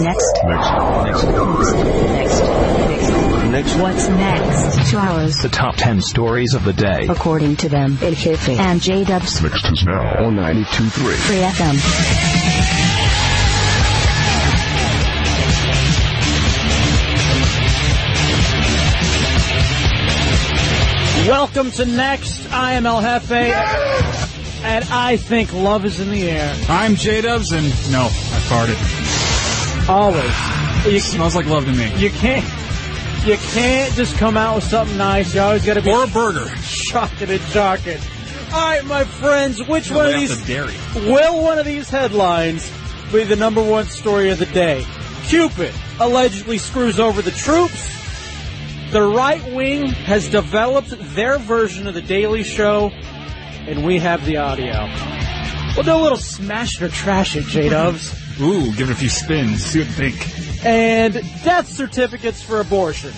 Next. Next. Next. Next. Next. What's next? Charles. The top 10 stories of the day. According to them, El Jefe and J Dubs. Next is now on 92.3. Free FM. Welcome to Next. I am El Jefe, and I think love is in the air. I'm J Dubs, and no, I farted. Always. It smells like love to me. You can't. You can't just come out with something nice. You always got to be Or a burger. shocking and jocking. All right, my friends, which one of these the dairy. will one of these headlines be the number one story of the day? Cupid allegedly screws over the troops. The right wing has developed their version of the Daily Show, and we have the audio. We'll do a little smash it or trash it, J Dubs. Ooh, give it a few spins. See what you think. and death certificates for abortions.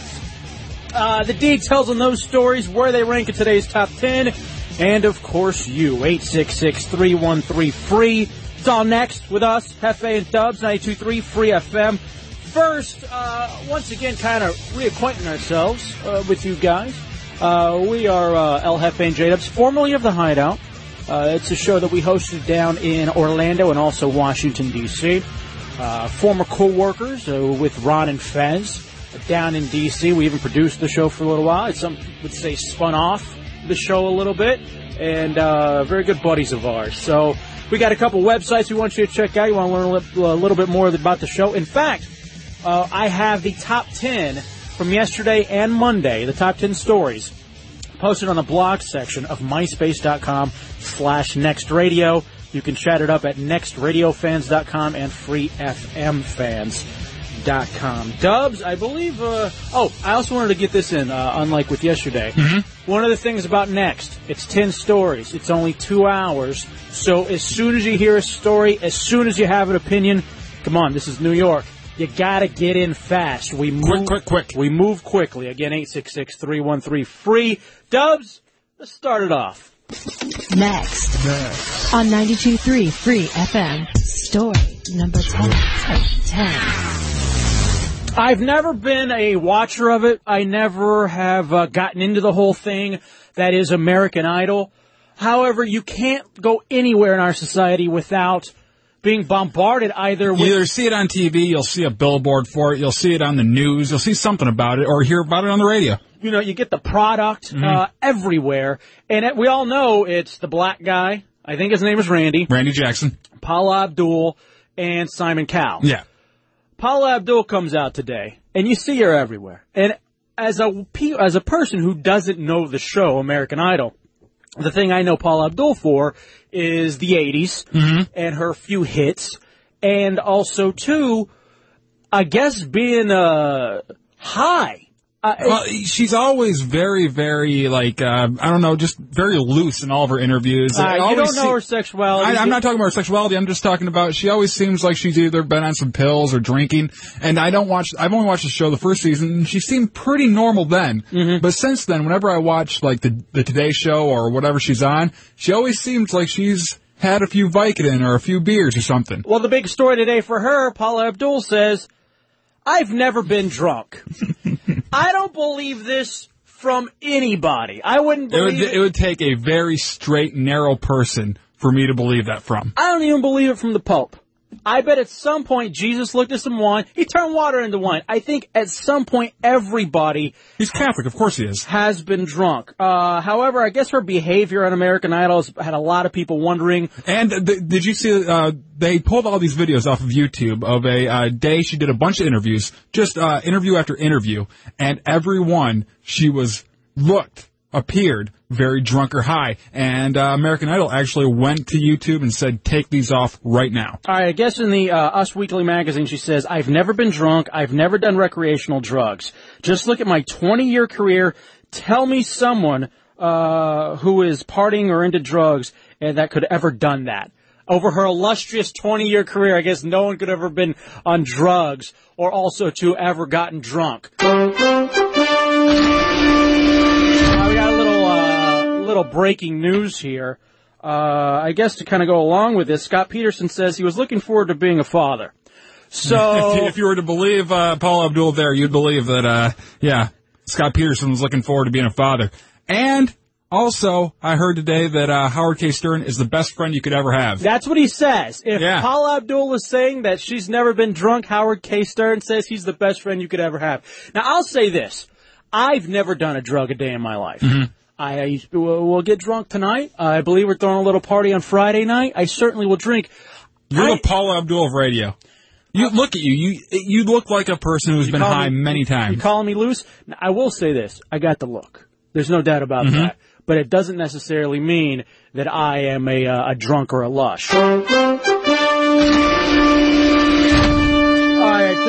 Uh, the details on those stories, where they rank in today's top 10, and of course you, 866-313-FREE. It's all next with us, Jefe and Dubs, 92.3 Free FM. First, uh, once again, kind of reacquainting ourselves uh, with you guys. Uh, we are uh, El Jefe and J-Dubs, formerly of The Hideout. Uh, it's a show that we hosted down in Orlando and also Washington, D.C. Uh, former co-workers uh, with Ron and Fez down in D.C. We even produced the show for a little while. Some would say spun off the show a little bit, and uh, very good buddies of ours. So we got a couple websites we want you to check out. You want to learn a li- a little bit more about the show. In fact, uh, I have the top 10 from yesterday and Monday, the top 10 stories posted on the blog section of myspace.com slash next radio. You can chat it up at nextradiofans.com and freefmfans.com. Dubs, I believe, uh, oh, I also wanted to get this in, uh, unlike with yesterday. One of the things about Next, it's 10 stories. It's only two hours. So as soon as you hear a story, as soon as you have an opinion, come on, this is New York. You gotta get in fast. We move, quick, quick. We move quickly. Again, 866-313-FREE. Dubs, let's start it off. Next. On 92.3 Free FM. Story number 10. 10. I've never been a watcher of it. I never have uh, gotten into the whole thing that is American Idol. However, you can't go anywhere in our society without being bombarded either with You either see it on TV, you'll see a billboard for it, you'll see it on the news, you'll see something about it, or hear about it on the radio. you know, you get the product uh, everywhere, and it, we all know it's the black guy. I think his name is Randy, Randy Jackson. Paula Abdul, and Simon Cowell. Yeah. Paula Abdul comes out today, and you see her everywhere. And as a as a person who doesn't know the show American Idol, the thing I know Paula Abdul for is the '80s and her few hits, and also too, I guess being uh high. Uh, Well, she's always very, very, like, uh, I don't know, just very loose in all of her interviews. uh, I you don't know her sexuality. I, I'm not talking about her sexuality. I'm just talking about she always seems like she's either been on some pills or drinking. And I don't watch. I've only watched the show the first season, and she seemed pretty normal then. Mm-hmm. But since then, whenever I watch like the the Today Show or whatever she's on, she always seems like she's had a few Vicodin or a few beers or something. Well, the big story today for her, Paula Abdul says, I've never been drunk. I don't believe this from anybody. I wouldn't believe It would believe it would take a very straight, narrow person for me to believe that from. I don't even believe it from the Pope. I bet at some point Jesus looked at some wine. He turned water into wine. I think at some point everybody He's Catholic, of course he is. has been drunk. Uh, however, I guess her behavior on American Idol has had a lot of people wondering. And th- did you see? Uh, they pulled all these videos off of YouTube of a uh, day she did a bunch of interviews, just uh, interview after interview, and every one she was looked appeared very drunk or high. And uh, American Idol actually went to YouTube and said, "Take these off right now." All right, I guess in the uh, Us Weekly magazine, she says, "I've never been drunk. I've never done recreational drugs. Just look at my 20-year career. Tell me someone uh, who is partying or into drugs and that could ever done that." Over her illustrious 20-year career, I guess no one could ever been on drugs or also to ever gotten drunk. Little breaking news here. Uh, I guess to kind of go along with this, Scott Peterson says he was looking forward to being a father. So if you were to believe uh, Paula Abdul there, you'd believe that, uh, yeah, Scott Peterson was looking forward to being a father. And also, I heard today that uh, Howard K. Stern is the best friend you could ever have. That's what he says. If Yeah. Paula Abdul is saying that she's never been drunk, Howard K. Stern says he's the best friend you could ever have. Now, I'll say this. I've never done a drug a day in my life. Mm-hmm. I, I will get drunk tonight. I believe we're throwing a little party on Friday night. I certainly will drink. You're I- the Paula Abdul of radio. You look at you. You you look like a person who's been high me- many times. You calling me loose? I will say this. I got the look. There's no doubt about Mm-hmm. that. But it doesn't necessarily mean that I am a, uh, a drunk or a lush.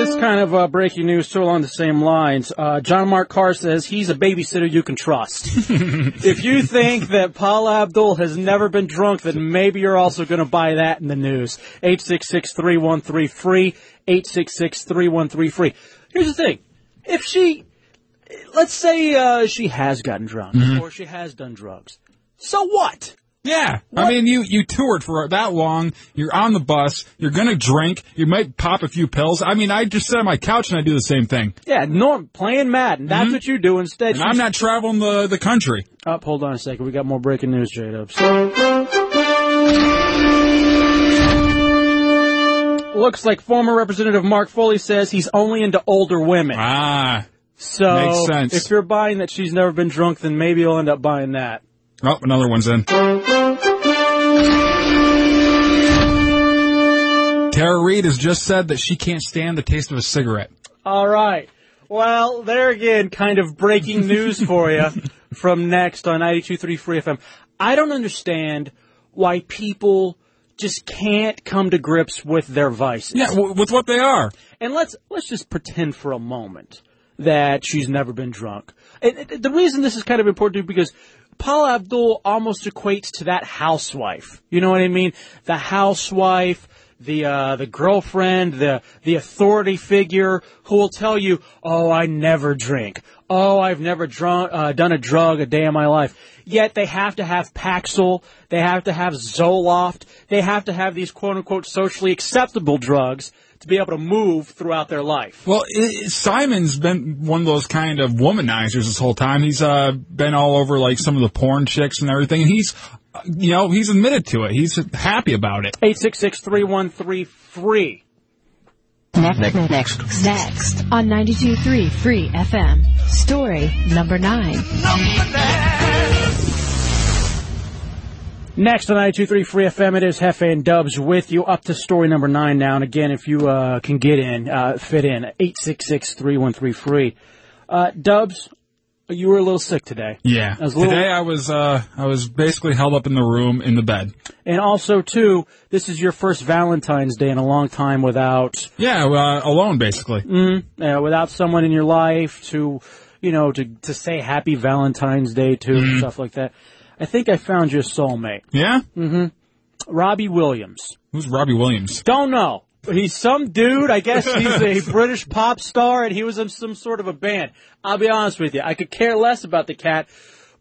This kind of uh, breaking news, still along the same lines. Uh, John Mark Karr says he's a babysitter you can trust. if you think that Paula Abdul has never been drunk, then maybe you're also going to buy that in the news. 866-313-FREE, 866-313-FREE. Here's the thing. If she, let's say uh, she has gotten drunk, Mm-hmm. or she has done drugs. So what? Yeah, I mean, you you toured for that long. You're on the bus. You're gonna drink. You might pop a few pills. I mean, I just sit on my couch and I do the same thing. Yeah, Norm, playing Madden. That's what you do instead. Mm-hmm. And I'm not traveling the the country. Up, hold on a second. We got more breaking news, J Dubs. Looks like former Representative Mark Foley says he's only into older women. Ah, So makes sense. if you're buying that she's never been drunk, then maybe you'll end up buying that. Oh, another one's in. Tara Reid has just said that she can't stand the taste of a cigarette. All right. Well, there again, kind of breaking news for you from next on 92.3 Free FM. I don't understand why people just can't come to grips with their vices. Yeah, w- with what they are. And let's let's just pretend for a moment that she's never been drunk. And and the reason this is kind of important is because Paula Abdul almost equates to that housewife. You know what I mean? The housewife, the uh, the girlfriend, the the authority figure who will tell you, "Oh, I never drink. Oh, I've never drunk, uh, done a drug a day in my life." Yet they have to have Paxil, they have to have Zoloft, they have to have these quote unquote socially acceptable drugs to be able to move throughout their life. Well, i Simon's been one of those kind of womanizers this whole time. He's uh, been all over like some of the porn chicks and everything, and he's, uh, you know, he's admitted to it. He's happy about it. 866-313-FREE. Next, next, next on 92.3 Free FM. Story number nine. Next on 923 Free FM, it is Jefe and Dubs with you up to story number nine now. And again, if you uh, can get in, uh, fit in, 866-313-FREE. Uh, Dubs, you were a little sick today. Yeah. I little- Today I was uh, I was basically held up in the room in the bed. And also, too, this is your first Valentine's Day in a long time without Yeah, uh, alone basically. uh, without someone in your life to, you know, to to say Happy Valentine's Day to and stuff like that. I think I found your soulmate, Yeah. Mm-hmm. Robbie Williams. Who's Robbie Williams? Don't know. He's some dude. I guess he's a British pop star, and he was in some sort of a band. I'll be honest with you. I could care less about the cat,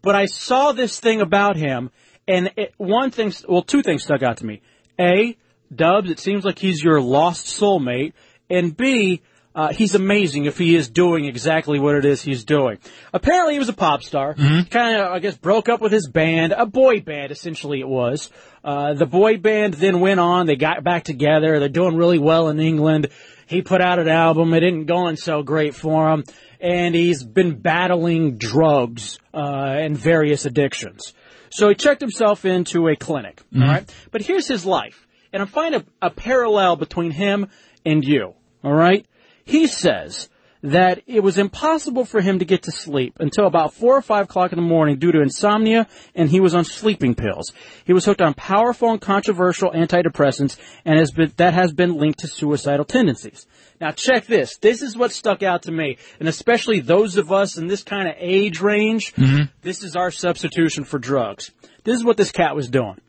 but I saw this thing about him, and it, one thing, well, two things stuck out to me. A, Dubs, it seems like he's your lost soulmate, and B, uh, he's amazing if he is doing exactly what it is he's doing. Apparently, he was a pop star. Kind of, I guess, broke up with his band, a boy band, essentially it was. Uh, the boy band then went on. They got back together. They're doing really well in England. He put out an album. It didn't going so great for him, and he's been battling drugs uh, and various addictions. So he checked himself into a clinic. All right, but here's his life, and I find a, a parallel between him and you. All right. He says that it was impossible for him to get to sleep until about four or five o'clock in the morning due to insomnia, and he was on sleeping pills. He was hooked on powerful and controversial antidepressants, and has been, that has been linked to suicidal tendencies. Now check this. This is what stuck out to me, and especially those of us in this kind of age range, mm-hmm. this is our substitution for drugs. This is what this cat was doing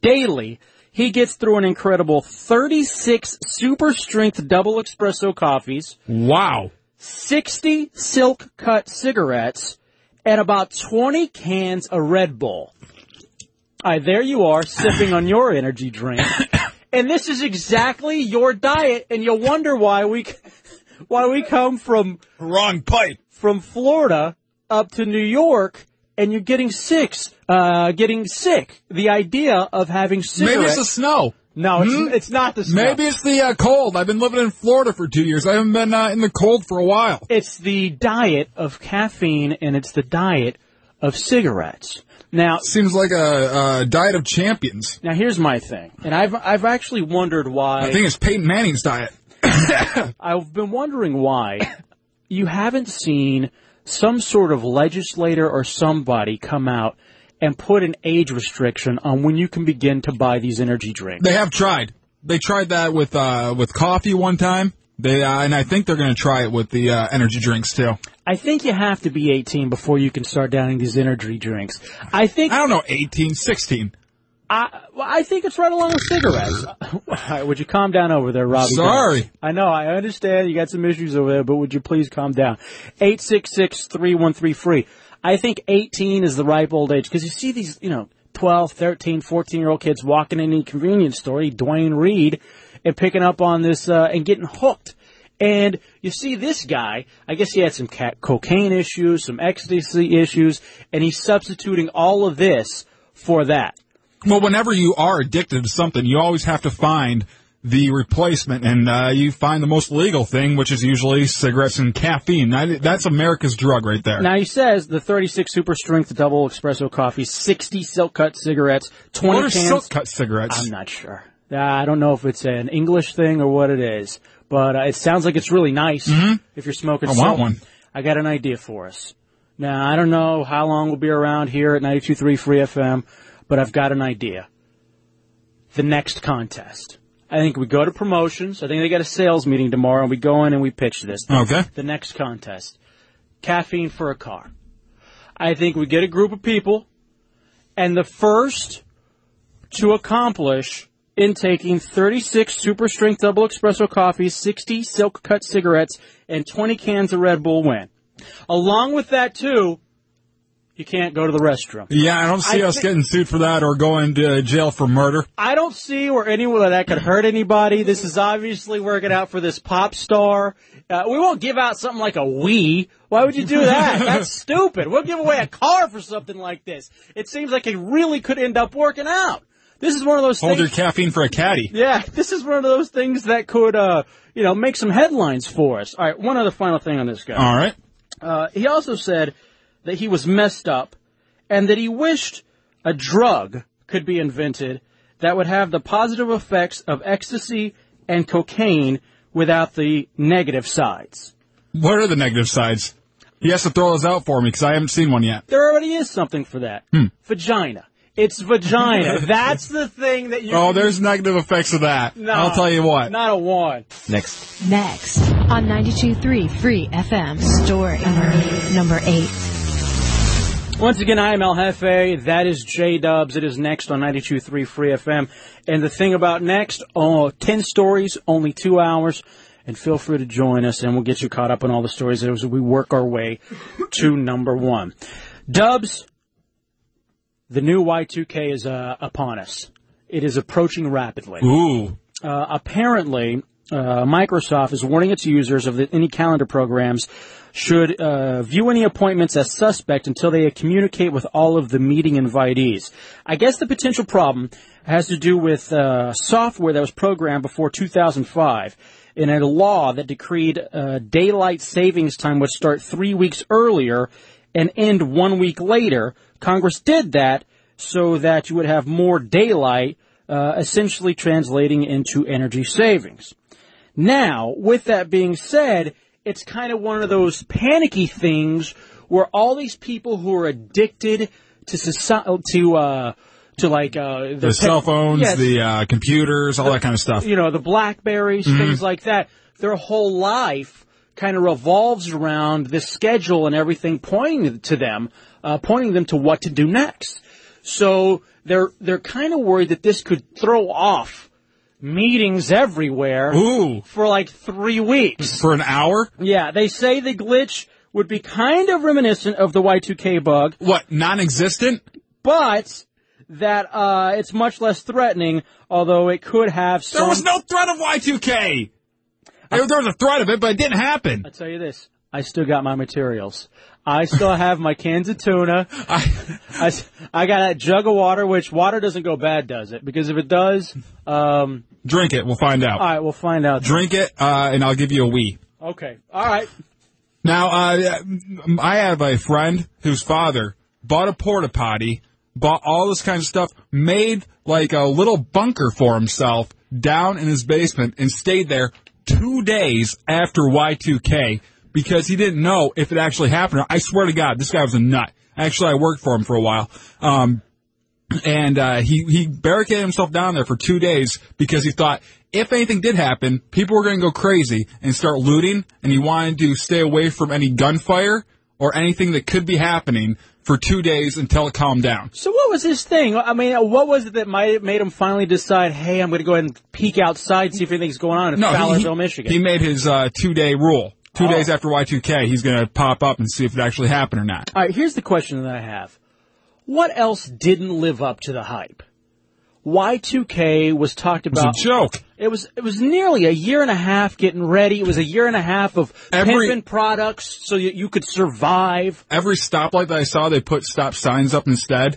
daily, he gets through an incredible 36 super strength double espresso coffees, Wow. 60 silk cut cigarettes, and about 20 cans of Red Bull. Right, there you are, sipping on your energy drink. and this is exactly your diet, and you'll wonder why we why we come from Wrong pipe. from Florida up to New York, and you're getting sick, uh, getting sick. The idea of having cigarettes. Maybe it's the snow. no, it's, Hmm? it's not the snow. Maybe it's the uh, cold. I've been living in Florida for two years. I haven't been uh, in the cold for a while. It's the diet of caffeine, and it's the diet of cigarettes. Now, Seems like a, a diet of champions. now here's my thing, and I've I've actually wondered why. I think it's Peyton Manning's diet. I've been wondering why you haven't seen some sort of legislator or somebody come out and put an age restriction on when you can begin to buy these energy drinks. They have tried. They tried that with uh, with coffee one time. They uh, and I think they're going to try it with the uh, energy drinks too. I think you have to be 18 before you can start downing these energy drinks. I think I don't know, 18, 16. I, well, I think it's right along with cigarettes. All right, would you calm down over there, Robbie? Sorry. I know, I understand you got some issues over there, but would you please calm down? Eight six six three one three free. I think 18 is the ripe old age because you see these, you know, 12, 13, 14 year old kids walking in any convenience store, Duane Reade, and picking up on this uh, and getting hooked. And you see this guy, I guess he had some ca- cocaine issues, some ecstasy issues, and he's substituting all of this for that. Well, whenever you are addicted to something, you always have to find the replacement, and uh, you find the most legal thing, which is usually cigarettes and caffeine. That- That's America's drug right there. Now he says the 36 super strength double espresso coffee, 60 silk cut cigarettes, 20 what are cans. silk cut cigarettes? I'm not sure. Uh, I don't know if it's an English thing or what it is, but uh, it sounds like it's really nice if you're smoking. Mm-hmm. I want silk. one. I got an idea for us. Now I don't know how long we'll be around here at 92.3 Free FM, but I've got an idea. The next contest. I think we go to promotions. I think they got a sales meeting tomorrow, and we go in and we pitch this Okay. the next contest. Caffeine for a car. I think we get a group of people, and the first to accomplish intaking 36 super strength double espresso coffees, 60 silk cut cigarettes, and 20 cans of Red Bull win. Along with that, too, you can't go to the restroom. Yeah, I don't see I us thi- getting sued for that or going to jail for murder. I don't see where anyone of that could hurt anybody. This is obviously working out for this pop star. Uh, we won't give out something like a Wii. Why would you do that? That's stupid. We'll give away a car for something like this. It seems like it really could end up working out. This is one of those Hold your things. caffeine for a caddy. Yeah, this is one of those things that could, uh, you know, make some headlines for us. All right, one other final thing on this guy. All right. Uh, he also said that he was messed up and that he wished a drug could be invented that would have the positive effects of ecstasy and cocaine without the negative sides. What are the negative sides? He has to throw those out for me because I haven't seen one yet. There already is something for that. Hmm. Vagina. It's vagina. That's the thing that you. Oh, there's negative effects of that. No, I'll tell you what. Not a one. Next. Next on 92.3 Free FM. Story number, number 8. Once again, I am El Jefe. That is J Dubs. It is next on 92.3 Free FM. And the thing about next, oh, 10 stories, only two hours. And feel free to join us and we'll get you caught up on all the stories as we work our way to number one. Dubs, the new Y2K is uh, upon us. It is approaching rapidly. Ooh. Uh, apparently, uh, Microsoft is warning its users of the, any calendar programs should uh, view any appointments as suspect until they communicate with all of the meeting invitees. I guess the potential problem has to do with uh, software that was programmed before 2005 in a law that decreed uh, daylight savings time would start three weeks earlier and end one week later. Congress did that so that you would have more daylight, uh, essentially translating into energy savings. Now, with that being said, it's kind of one of those panicky things where all these people who are addicted to society, to, uh, to like, uh, The cell phones, Yes. the uh, computers, all that kind of stuff. you know, the Blackberries, things like that. Their whole life kind of revolves around this schedule and everything pointing to them, uh, pointing them to what to do next. So they're they're kind of worried that this could throw off meetings everywhere Ooh. for like three weeks. For an hour? Yeah, they say the glitch would be kind of reminiscent of the Y2K bug, What, non existent? but that uh, it's much less threatening, although it could have some. There was no threat of Y2K. There, there was a threat of it, but it didn't happen. I'll tell you this. I still got my materials. I still have my cans of tuna. I I got that jug of water, which water doesn't go bad, does it? Because if it does, um, drink it. We'll find out. all right, we'll find out. Drink it, uh, and I'll give you a Wii. Okay. All right. Now, uh, I have a friend whose father bought a porta potty, bought all this kind of stuff, made like a little bunker for himself down in his basement, and stayed there two days after Y2K because he didn't know if it actually happened. I swear to God, this guy was a nut. Actually, I worked for him for a while. Um, and uh, he he barricaded himself down there for two days because he thought if anything did happen, people were going to go crazy and start looting, and he wanted to stay away from any gunfire or anything that could be happening for two days until it calmed down. So what was his thing? I mean, what was it that might made him finally decide, hey, I'm going to go ahead and peek outside, see if anything's going on in No, Fowlerville, he, Michigan? he made his uh, two day rule. Two Oh. days after Y2K, he's going to pop up and see if it actually happened or not. All right, here's the question that I have. What else didn't live up to the hype? Y2K was talked about. It was a joke. It was it was nearly a year and a half getting ready. It was a year and a half of Every- pimping products so that you could survive. Every stoplight that I saw, they put stop signs up instead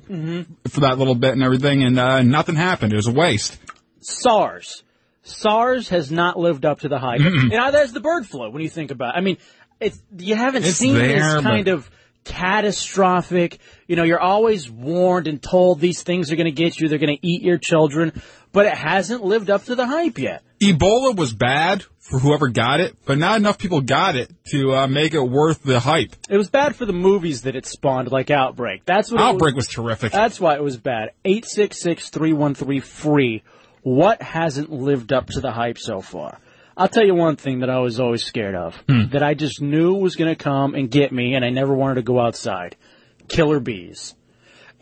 for that little bit and everything, and uh, nothing happened. It was a waste. SARS. SARS has not lived up to the hype. You know, there's the bird flu when you think about it. I mean, it's, you haven't It's seen there, this but- kind of catastrophic, you know, you're always warned and told these things are going to get you, they're going to eat your children, but it hasn't lived up to the hype yet. Ebola was bad for whoever got it, but not enough people got it to uh, make it worth the hype. It was bad for the movies that it spawned, like Outbreak. That's what Outbreak was terrific. That's why it was bad. 866-313-FREE. What hasn't lived up to the hype so far? I'll tell you one thing that I was always scared of. Hmm. That I just knew was going to come and get me and I never wanted to go outside. Killer bees.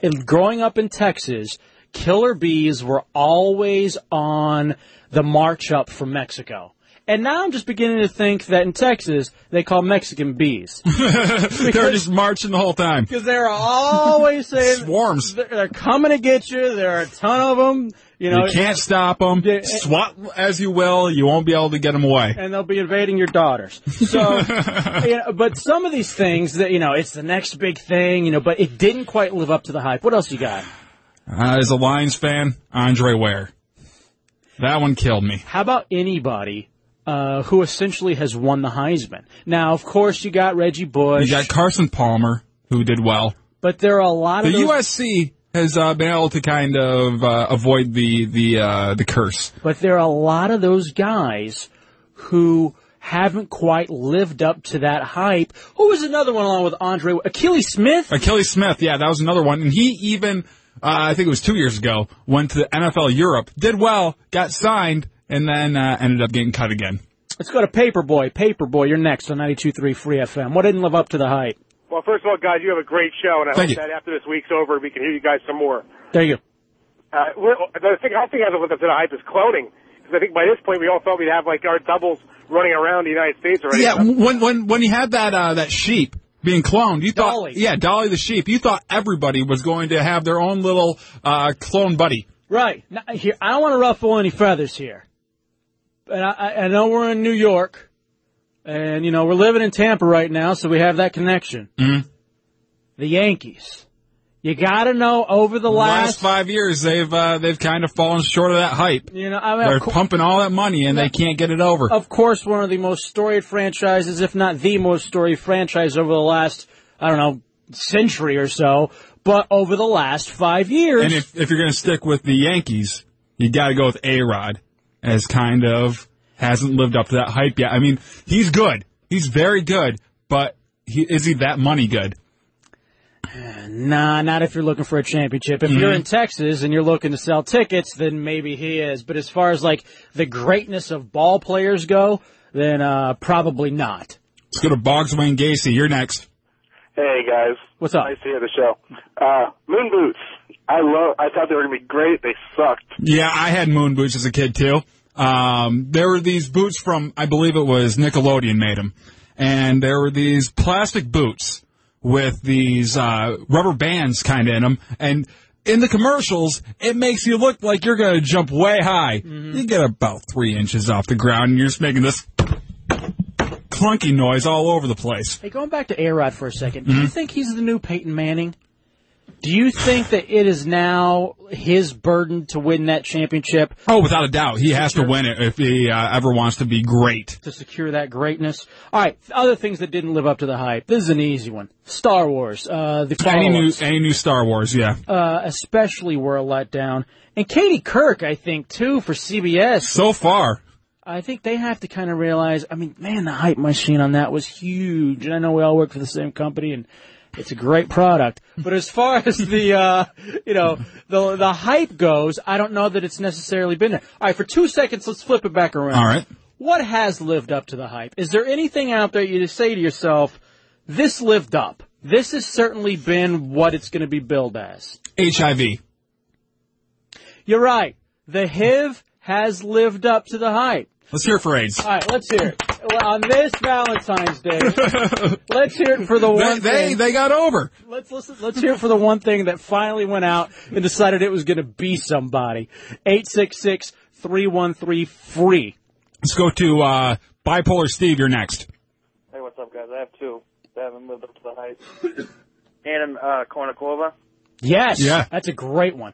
And growing up in Texas, killer bees were always on the march up from Mexico. And now I'm just beginning to think that in Texas, they call Mexican bees. They're just marching the whole time. Because they're always saying Swarms. they're, they're coming to get you. There are a ton of them. You know, You can't stop them. Swat as you will, you won't be able to get them away. and they'll be invading your daughters. So, you know, but some of these things that you know, it's the next big thing. You know, but it didn't quite live up to the hype. What else you got? Uh, as a Lions fan, Andre Ware. That one killed me. How about anybody uh, who essentially has won the Heisman? Now, of course, you got Reggie Bush, You got Carson Palmer, who did well. but there are a lot The of those, USC has uh, been able to kind of uh, avoid the the uh, the curse. but there are a lot of those guys who haven't quite lived up to that hype. Who was another one along with Andre? Achilles Smith. Achilles Smith, yeah, that was another one, and he even uh, I think it was two years ago went to the NFL Europe, did well, got signed, and then uh, ended up getting cut again. Let's go to Paperboy. Paperboy, you're next on 92.3 Free FM. What didn't live up to the hype? Well, first of all, guys, you have a great show, and I Thank hope you. that after this week's over, we can hear you guys some more. There you go. Uh, we're, the thing I think hasn't lived up to the hype is cloning. Because I think by this point we all thought we'd have like our doubles running around the United States already. Yeah, when when when you had that uh, that sheep being cloned, you thought Dolly. yeah, Dolly the sheep, you thought everybody was going to have their own little uh, clone buddy. Right. Now, here, I don't want to ruffle any feathers here. And I, I know we're in New York, and, you know, we're living in Tampa right now, so we have that connection. Mhm. The Yankees. You gotta know over the last last, five years, they've uh, they've kind of fallen short of that hype. you know, I mean, They're cour- pumping all that money and they can't get it over. of course, one of the most storied franchises, if not the most storied franchise over the last, I don't know, century or so, but over the last five years. And if if you're going to stick with the Yankees, you got to go with A Rod, as kind of hasn't lived up to that hype yet. I mean, he's good, he's very good, but he, is he that money good? Nah, not if you're looking for a championship. If you're in Texas and you're looking to sell tickets, then maybe he is. But as far as like the greatness of ball players go, then uh probably not. Let's go to Boggs Wayne Gacy. You're next. Hey guys, What's up? nice to hear the show. Uh, moon boots. I love. I thought they were gonna be great. They sucked. Yeah, I had moon boots as a kid too. Um, there were these boots from, I believe it was Nickelodeon made them, and there were these plastic boots with these uh, rubber bands kind of in them, and in the commercials, it makes you look like you're going to jump way high. Mm-hmm. You get about three inches off the ground, and you're just making this clunky noise all over the place. Hey, going back to A-Rod for a 2nd Mm-hmm. do you think he's the new Peyton Manning? Do you think that it is now his burden to win that championship Oh, without a doubt, he has to win it if he uh, ever wants to be great. to secure that greatness? All right, other things that didn't live up to the hype. This is an easy one. Star Wars, uh, the Any new, any new Star Wars, yeah. uh, especially were a letdown. And Katie Couric, I think, too, for CBS. So far, I think they have to kind of realize, I mean, man, the hype machine on that was huge. And I know we all work for the same company and it's a great product. But as far as the, uh, you know, the, the hype goes, I don't know that it's necessarily been there. All right, for two seconds, let's flip it back around. all right. What has lived up to the hype? Is there anything out there you say to yourself, this lived up? This has certainly been what it's going to be billed as. HIV. You're right. The HIV has lived up to the hype. Let's hear it for AIDS. All right, let's hear it. Well, on this Valentine's Day, let's hear it for the one they, thing. they got over. Let's listen. Let's hear it for the one thing that finally went out and decided it was going to be somebody. Eight six six three one three free. Let's go to uh, Bipolar Steve. You're next. Hey, what's up, guys? I have two that haven't lived up to the hype. Anna uh, Kournikova Yes, Yeah. that's a great one.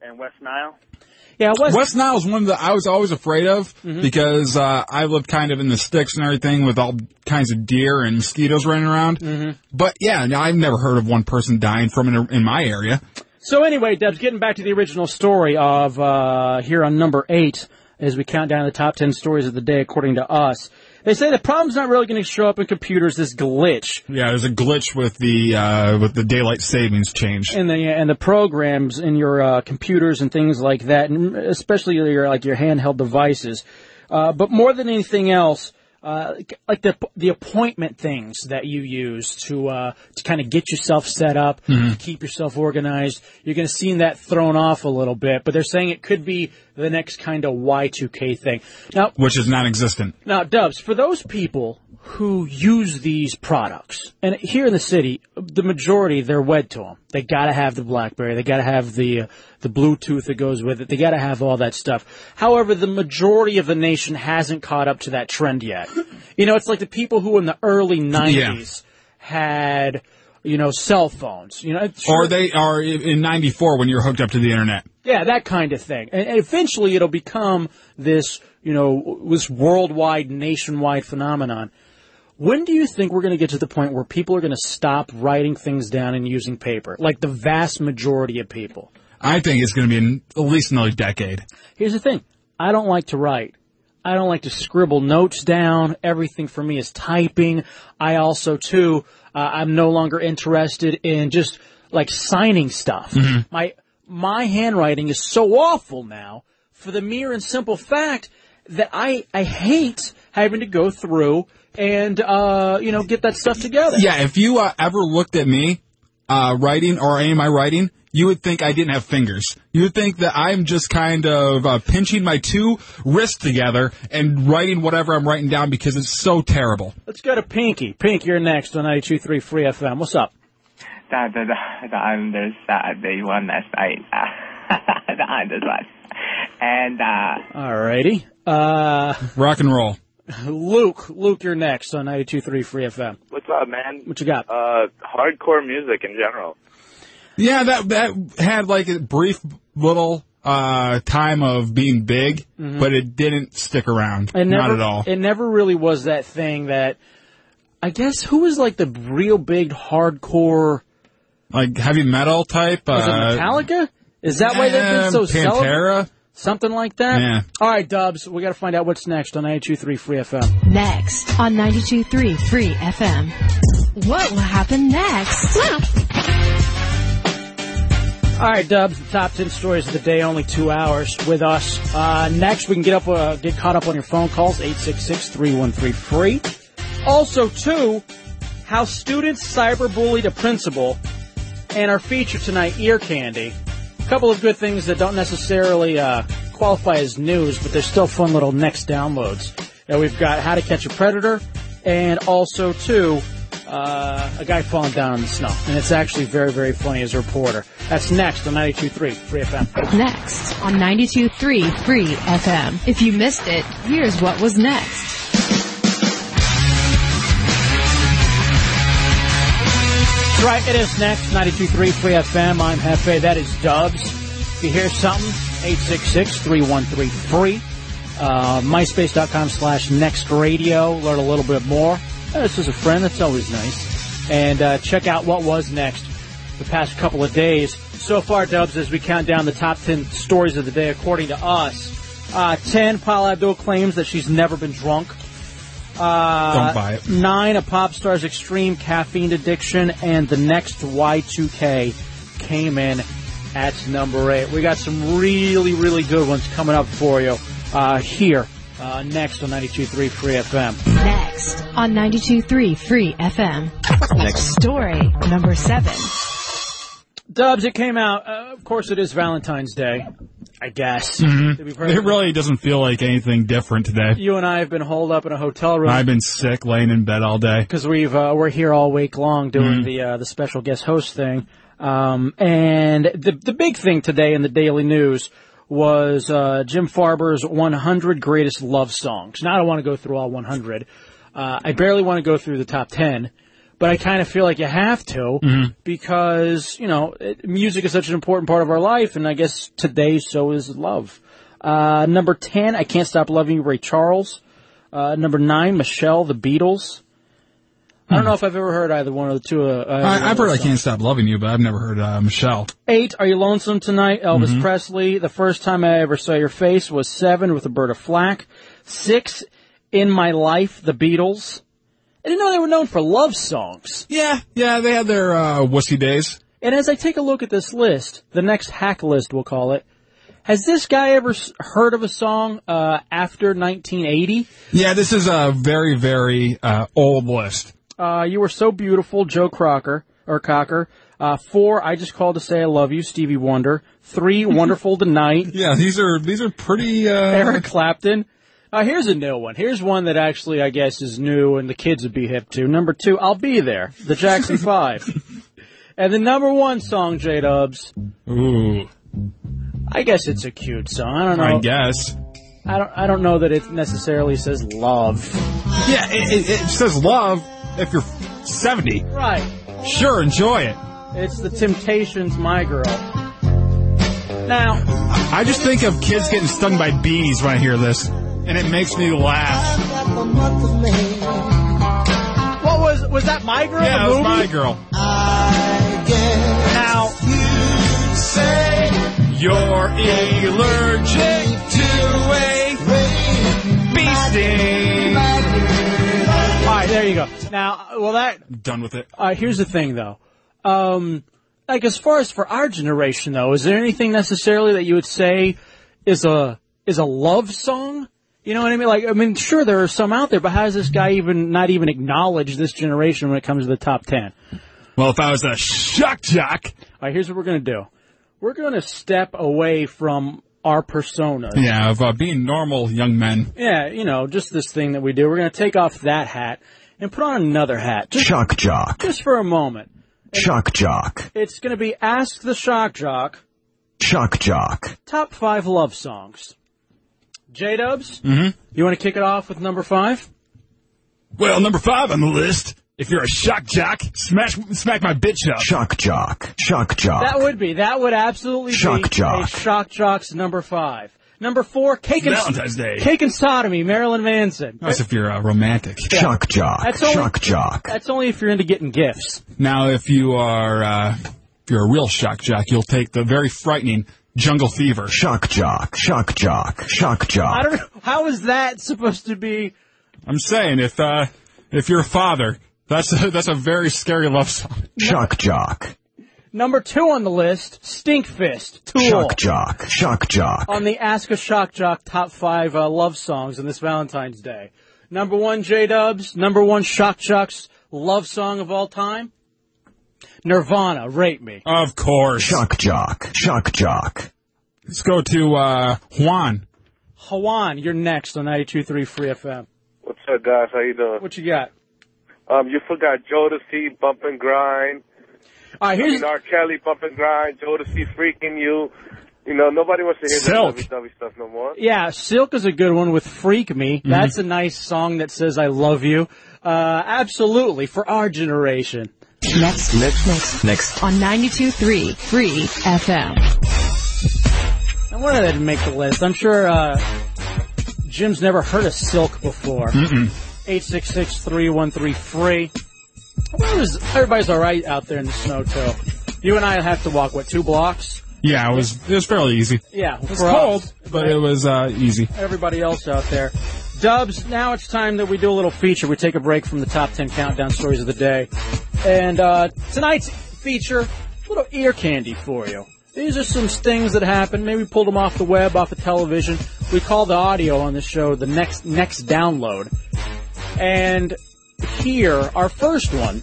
and West Nile. Yeah, West. West Nile is one that I was always afraid of Mm-hmm. because uh, I lived kind of in the sticks and everything with all kinds of deer and mosquitoes running around. Mm-hmm. But yeah, I've never heard of one person dying from it in my area. So anyway, Debs, getting back to the original story of uh, here on number eight, as we count down the top ten stories of the day according to us. They say the problem's not really going to show up in computers. This glitch Yeah, there's a glitch with the uh, with the daylight savings change. and the and the programs in your uh, computers and things like that, and especially your like your handheld devices. Uh, but more than anything else, uh, like the the appointment things that you use to uh, to kind of get yourself set up, to keep yourself organized. You're going to see that thrown off a little bit, but they're saying it could be the next kind of Y2K thing. Now, which is non-existent. now, Dubs, for those people who use these products, and here in the city, the majority they're wed to them. They got to have the BlackBerry. They got to have the uh, the Bluetooth that goes with it. They got to have all that stuff. However, the majority of the nation hasn't caught up to that trend yet. You know, it's like the people who in the early '90s had, you know, cell phones. You know, Or they are in '94 when you're hooked up to the internet. yeah, that kind of thing. And, and eventually it'll become this, you know, this worldwide, nationwide phenomenon. When do you think we're going to get to the point where people are going to stop writing things down and using paper? Like the vast majority of people. I think it's going to be in at least another decade. Here's the thing. I don't like to write. I don't like to scribble notes down. Everything for me is typing. I also, too, uh, I'm no longer interested in just like signing stuff. My, my handwriting is so awful now for the mere and simple fact that I, I hate having to go through and, uh, you know, get that stuff together. Yeah, if you uh, ever looked at me uh, writing or am I writing, you would think I didn't have fingers. You would think that I'm just kind of uh, pinching my two wrists together and writing whatever I'm writing down because it's so terrible. Let's go to Pinky. Pink, you're next on 92.3 Free FM. What's up? Da, da, da, the underside, the one that's right, uh, the underside. And, uh, Alrighty. Uh, Rock and roll. Luke, Luke, you're next on 92.3 Free FM. What's up, man? What you got? Uh, hardcore music in general. Yeah, that that had like a brief little uh, time of being big, but it didn't stick around. It never, Not at all. It never really was that thing that, I guess, who was like the real big hardcore, like heavy metal type. was it uh, Metallica? Is that why they've been so celebrated? Pantera. Something like that? Yeah. Alright, Dubs, we gotta find out what's next on 92.3 Free FM. Next on 92.3 Free FM. What will happen next? Alright, Dubs, the top 10 stories of the day, only two hours with us. Uh, next, we can get up, uh, get caught up on your phone calls, 866-313-FREE. Also, two, how students cyberbullied a principal, and our feature tonight, ear candy. A couple of good things that don't necessarily uh, qualify as news, but they're still fun little next downloads. And we've got how to catch a predator, and also too, uh, a guy falling down in the snow. And it's actually very, very funny as a reporter. That's next on 92.3 Free FM. Next on 92.3 Free FM. If you missed it, here's what was next. That's right, it is next, 92.3 Free FM. I'm Jefe, that is Dubs. If you hear something, 866-313-FREE. Uh, MySpace.com slash Next Radio. Learn a little bit more. Uh, This is a friend, that's always nice. And uh, check out what was next the past couple of days. So far, Dubs, as we count down the top 10 stories of the day, according to us. Uh, 10, Paula Abdul claims that she's never been drunk. Uh, Don't buy it. Nine, a pop star's extreme caffeine addiction, and the next Y2K came in at number eight. We got some really, really good ones coming up for you uh, here uh, next on 92.3 Free FM. Next on 92.3 Free FM. Next. Story number seven. Dubs, it came out. Uh, of course, it is Valentine's Day. I guess. To be It really doesn't feel like anything different today. You and I have been holed up in a hotel room. I've been sick, laying in bed all day. because we've uh, we're here all week long doing Mhm. the uh, the special guest host thing. Um, and the the big thing today in the daily news was uh, Jim Farber's 100 greatest love songs. Now I don't want to go through all 100. Uh, I barely want to go through the top 10, but I kind of feel like you have to because you know it, music is such an important part of our life, and I guess today so is love. Uh, number 10, I can't stop loving you, Ray Charles. Uh, number nine, Michelle, the Beatles. I don't know if I've ever heard either one of the two. Uh, I, I've those heard I. Can't Stop Loving You, but I've never heard uh, Michelle. Eight, Are You Lonesome Tonight? Elvis Mhm. Presley. The first time I ever saw your face was seven with Roberta Flack. Six, In My Life, the Beatles. I didn't know they were known for love songs. Yeah, yeah, they had their uh, wussy days. And as I take a look at this list, the next hack list we'll call it, has this guy ever heard of a song uh, after 1980? Yeah, this is a very, very uh, old list. Uh, you were so beautiful, Joe Crocker or Cocker. Uh, four, I just called to say I love you, Stevie Wonder. Three, wonderful tonight. Yeah, these are these are pretty. Uh, Eric Clapton. Uh, here's a new one. Here's one that actually I guess is new and the kids would be hip to. Number two, I'll be there. The Jackson Five. and the number one song, J Dubs. Ooh, I guess it's a cute song. I don't know. I guess. I don't. I don't know that it necessarily says love. Yeah, it, it, it says love if you're 70. Right. Sure, enjoy it. It's the Temptations, My Girl. Now, I just think of kids getting stung by bees when I hear this, and it makes me laugh. what was was that My Girl? Yeah, it was my girl. Now, you say you're allergic to a bee sting. all right, there you go. Now, well, that Done with it. Uh, here's the thing, though. Um, like as far as for our generation, though, is there anything necessarily that you would say is a is a love song? You know what I mean? Like, I mean, sure, there are some out there, but how does this guy even not even acknowledge this generation when it comes to the top ten? Well, if I was a shock jock. All right, here's what we're gonna do. We're gonna step away from our persona. Yeah, of uh, being normal young men. Yeah, you know, just this thing that we do. We're gonna take off that hat and put on another hat, just, Shock jock. just for a moment. Shock jock. It's gonna be Ask the Shock Jock. Shock jock. top five love songs. J Dubs, Mm-hmm. you want to kick it off with number five? Well, number five on the list. If you're a shock jock, smash smack my bitch up. Shock jock. Shock jock. That would be. That would absolutely Shock be jock. a shock jock's number five. Number four, cake and Valentine's Day. cake and sodomy, Marilyn Manson. That's if you're uh, romantic. Shock jock. That's only- Shock jock. That's only if you're into getting gifts. Now, if you are uh, if you're a real shock jock, you'll take the very frightening Jungle Fever. Shock jock. Shock jock. Shock Jock. I don't know how is that supposed to be. I'm saying if uh, if you're a father, that's a, that's a very scary love song. Shock jock. Number two on the list, Stink Fist, Tool. Shock jock. Shock jock. on the Ask a Shock Jock top five uh, love songs in this Valentine's Day. Number one, J Dubs. Number one, Shock Jock's love song of all time. Nirvana, Rape Me. Of course. Shock jock. Shock jock. Let's go to uh, Juan. Hawan, you're next on 92.3 Free FM. What's up, guys? How you doing? What you got? Um, you forgot Jodeci, Bump and Grind. All right, here's I mean, R. Kelly, Bump and Grind, Jodeci, Freaking You. You know, nobody wants to hear Silk. that lovey-dovey stuff no more. Yeah, Silk is a good one with Freak Me. Mm-hmm. That's a nice song that says I love you. Uh, absolutely, for our generation. Next, next, next, next. On 92.3 Free FM. I wonder that didn't make the list. I'm sure, uh, Jim's never heard of Silk before. Mm-mm. 866-313-free. Well, it was- everybody's alright out there in the snow, too. You and I have to walk, what, two blocks? Yeah, it was it was fairly easy. Yeah, It was cold, us. but it was uh, easy. everybody else out there. Dubs, now it's time that we do a little feature. We take a break from the top 10 countdown stories of the day. And uh, tonight's feature, a little ear candy for you. These are some things that happened. Maybe we pulled them off the web, off the television. We call the audio on this show the next next download. And here, our first one,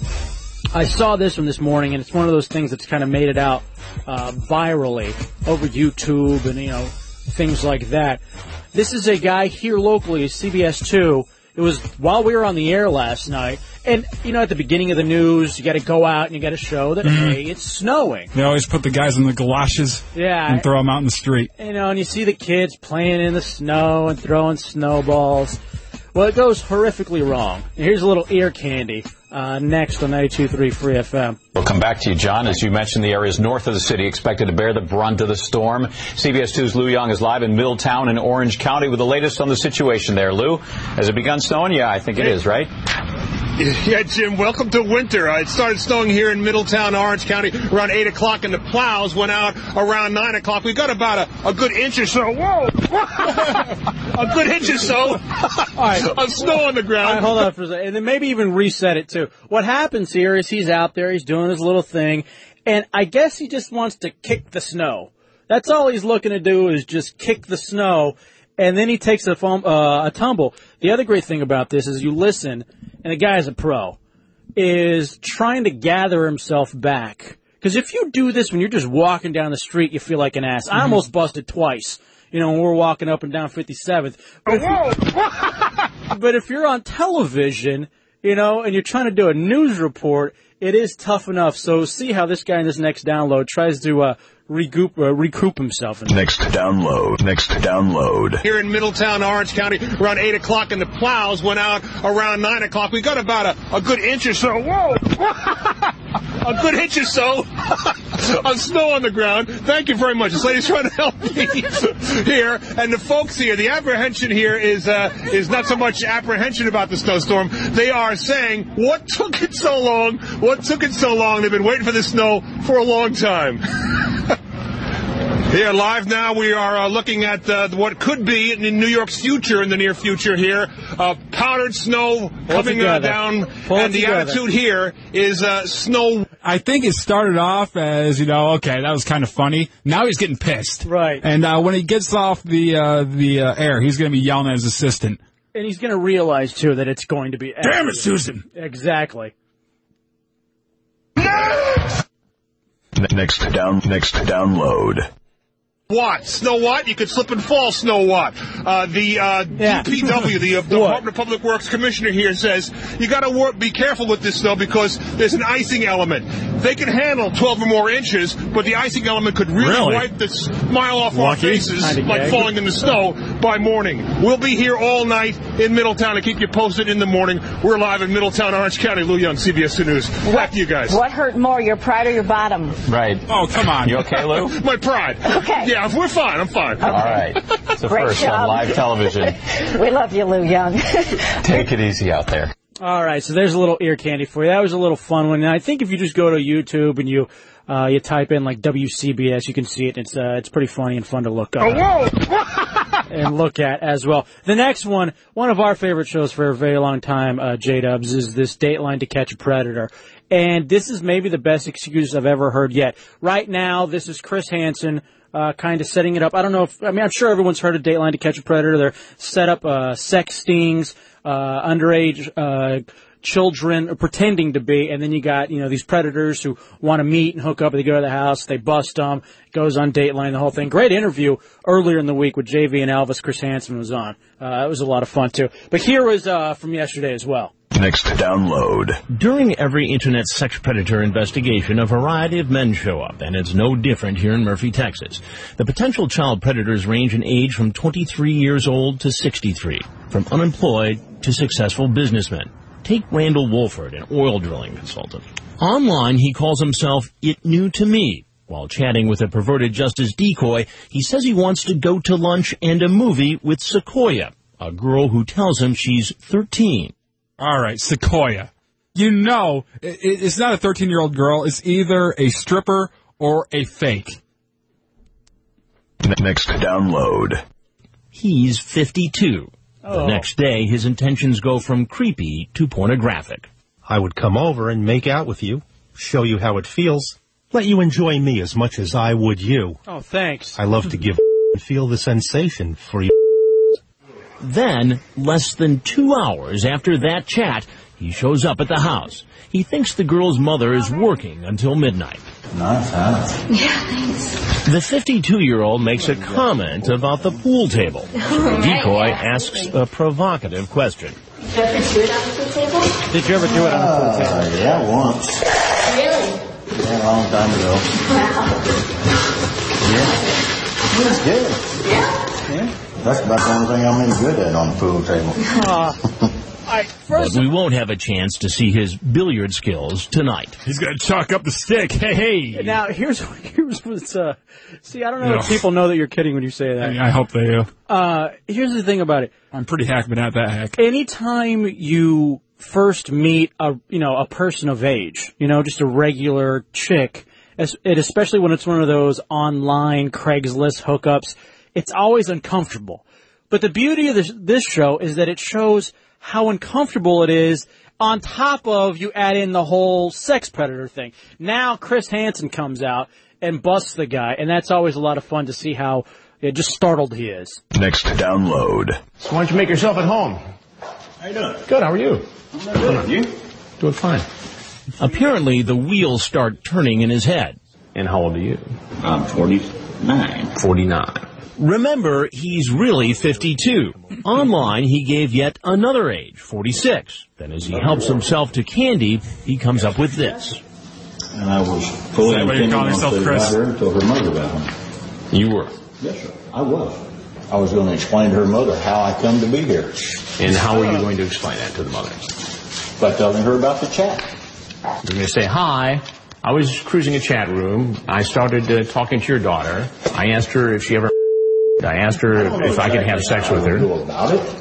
I saw this one this morning, and it's one of those things that's kind of made it out uh, virally over YouTube and you know things like that. This is a guy here locally, CBS Two. It was while we were on the air last night, and you know at the beginning of the news, you got to go out and you got to show that Mhm. hey, it's snowing. They always put the guys in the galoshes Yeah. and throw them out in the street. You know, and you see the kids playing in the snow and throwing snowballs. Well, it goes horrifically wrong. And here's a little ear candy uh, next on 92.3 Free FM. We'll come back to you, John. As you mentioned, the areas north of the city expected to bear the brunt of the storm. CBS 2's Lou Young is live in Middletown in Orange County with the latest on the situation there. Lou, has it begun snowing? Yeah, I think it is, right? Yeah, Jim, welcome to winter. Uh, it started snowing here in Middletown, Orange County, around 8 o'clock, and the plows went out around 9 o'clock. We got about a, a good inch or so. Whoa! a good inch or so of snow on the ground. right, hold on for a second. And then maybe even reset it too. What happens here is he's out there, he's doing his little thing, and I guess he just wants to kick the snow. That's all he's looking to do is just kick the snow, and then he takes a, foam, uh, a tumble. The other great thing about this is you listen, and the guy's a pro, is trying to gather himself back. Because if you do this when you're just walking down the street, you feel like an ass. I almost busted twice. You know, when we're walking up and down 57th. But if you- but if you're on television, you know, and you're trying to do a news report, it is tough enough. So see how this guy in this next download tries to uh, recoup uh, recoup himself. In Next download. Next download. Here in Middletown, Orange County, around 8 o'clock, and the plows went out around 9 o'clock. We got about a, a good inch or so. Whoa! a good inch or so of snow on the ground. Thank you very much. This lady's trying to help me here. And the folks here, the apprehension here is uh, is not so much apprehension about the snowstorm. They are saying, what took it so long? What took it so long? They've been waiting for the snow for a long time. Here, live now, we are uh, looking at uh, what could be in New York's future in the near future here. Uh, powdered snow coming uh, down, Pull and the together. attitude here is uh, snow. I think it started off as you know, okay, that was kind of funny. Now he's getting pissed, right? And uh, when he gets off the uh, the uh, air, he's going to be yelling at his assistant. And he's going to realize too that it's going to be. Damn it, Susan! Exactly. Next down. Next download. What? Snow what? You could slip and fall, Snow what? Uh, the uh, DPW, the uh, Department of Public Works Commissioner here says you got to wor- be careful with this snow because there's an icing element. They can handle 12 or more inches, but the icing element could really, Really? wipe the smile off our Lucky. faces Kinda like gag. falling in the snow by morning. We'll be here all night in Middletown to keep you posted in the morning. We're live in Middletown, Orange County. Lou Young, CBS 2 News. Back to you guys. What hurt more, your pride or your bottom? Right. Oh, come on. You okay, Lou? My pride. Okay. Yeah, if we're fine. I'm fine. All right. It's the Great first job. on live television. we love you, Lou Young. Take it easy out there. All right, so there's a little ear candy for you. That was a little fun one. And I think if you just go to YouTube and you uh, you type in like WCBS, you can see it. It's uh, it's pretty funny and fun to look up oh, and look at as well. The next one, one of our favorite shows for a very long time, uh, J Dubs, is this Dateline to Catch a Predator. And this is maybe the best excuse I've ever heard yet. Right now, this is Chris Hansen. Uh, kind of setting it up. I don't know if, I mean, I'm sure everyone's heard of Dateline to Catch a Predator. They're set up, uh, sex stings, uh, underage, uh, children pretending to be, and then you got you know these predators who want to meet and hook up. They go to the house, they bust them. Goes on Dateline, the whole thing. Great interview earlier in the week with JV and Elvis. Chris Hansen was on. Uh, it was a lot of fun too. But here was uh, from yesterday as well. Next download. During every internet sex predator investigation, a variety of men show up, and it's no different here in Murphy, Texas. The potential child predators range in age from 23 years old to 63, from unemployed to successful businessmen. Take Randall Wolford, an oil drilling consultant. Online, he calls himself It New to Me. While chatting with a perverted justice decoy, he says he wants to go to lunch and a movie with Sequoia, a girl who tells him she's 13. All right, Sequoia. You know, i- i- it's not a 13 year old girl. It's either a stripper or a fake. Next download. He's 52. Oh. The next day, his intentions go from creepy to pornographic. I would come over and make out with you, show you how it feels, let you enjoy me as much as I would you. Oh, thanks. I love to give and feel the sensation for you. Then, less than two hours after that chat, he shows up at the house. He thinks the girl's mother is working until midnight. Nice house. Yeah, thanks. The 52-year-old makes a comment about the pool table. The decoy asks a provocative question. Did you ever do it on the pool table? Did you ever do it on the pool table? Uh, yeah, once. Really? Yeah, a long time ago. Wow. Yeah. It was good. Yeah? Yeah. That's about the only thing I'm any good at on the pool table. But we won't have a chance to see his billiard skills tonight. He's gonna chalk up the stick. Hey, hey. Now here's here's what's uh. See, I don't know Ugh. if people know that you're kidding when you say that. I hope they do. Uh, here's the thing about it. I'm pretty hack, but not that hack. Anytime you first meet a you know a person of age, you know, just a regular chick, especially when it's one of those online Craigslist hookups, it's always uncomfortable. But the beauty of this this show is that it shows how uncomfortable it is. On top of you add in the whole sex predator thing. Now Chris Hansen comes out and busts the guy, and that's always a lot of fun to see how yeah, just startled he is. Next download. So why don't you make yourself at home? How you doing? Good, how are you? I'm good. You? Doing fine. Apparently, the wheels start turning in his head. And how old are you? I'm 49. 49. Remember, he's really 52. Online, he gave yet another age, 46. Then as he helps himself to candy, he comes up with this. And I was fully Is that what you're intending on yourself, staying Chris? by her until her mother got home. You were. Yes, sir. I was. I was going to explain to her mother how I come to be here. And how are you going to explain that to the mother? By telling her about the chat. You're going to say, hi, I was cruising a chat room. I started uh, talking to your daughter. I asked her if she ever... I asked her if I could have sex with her. About it?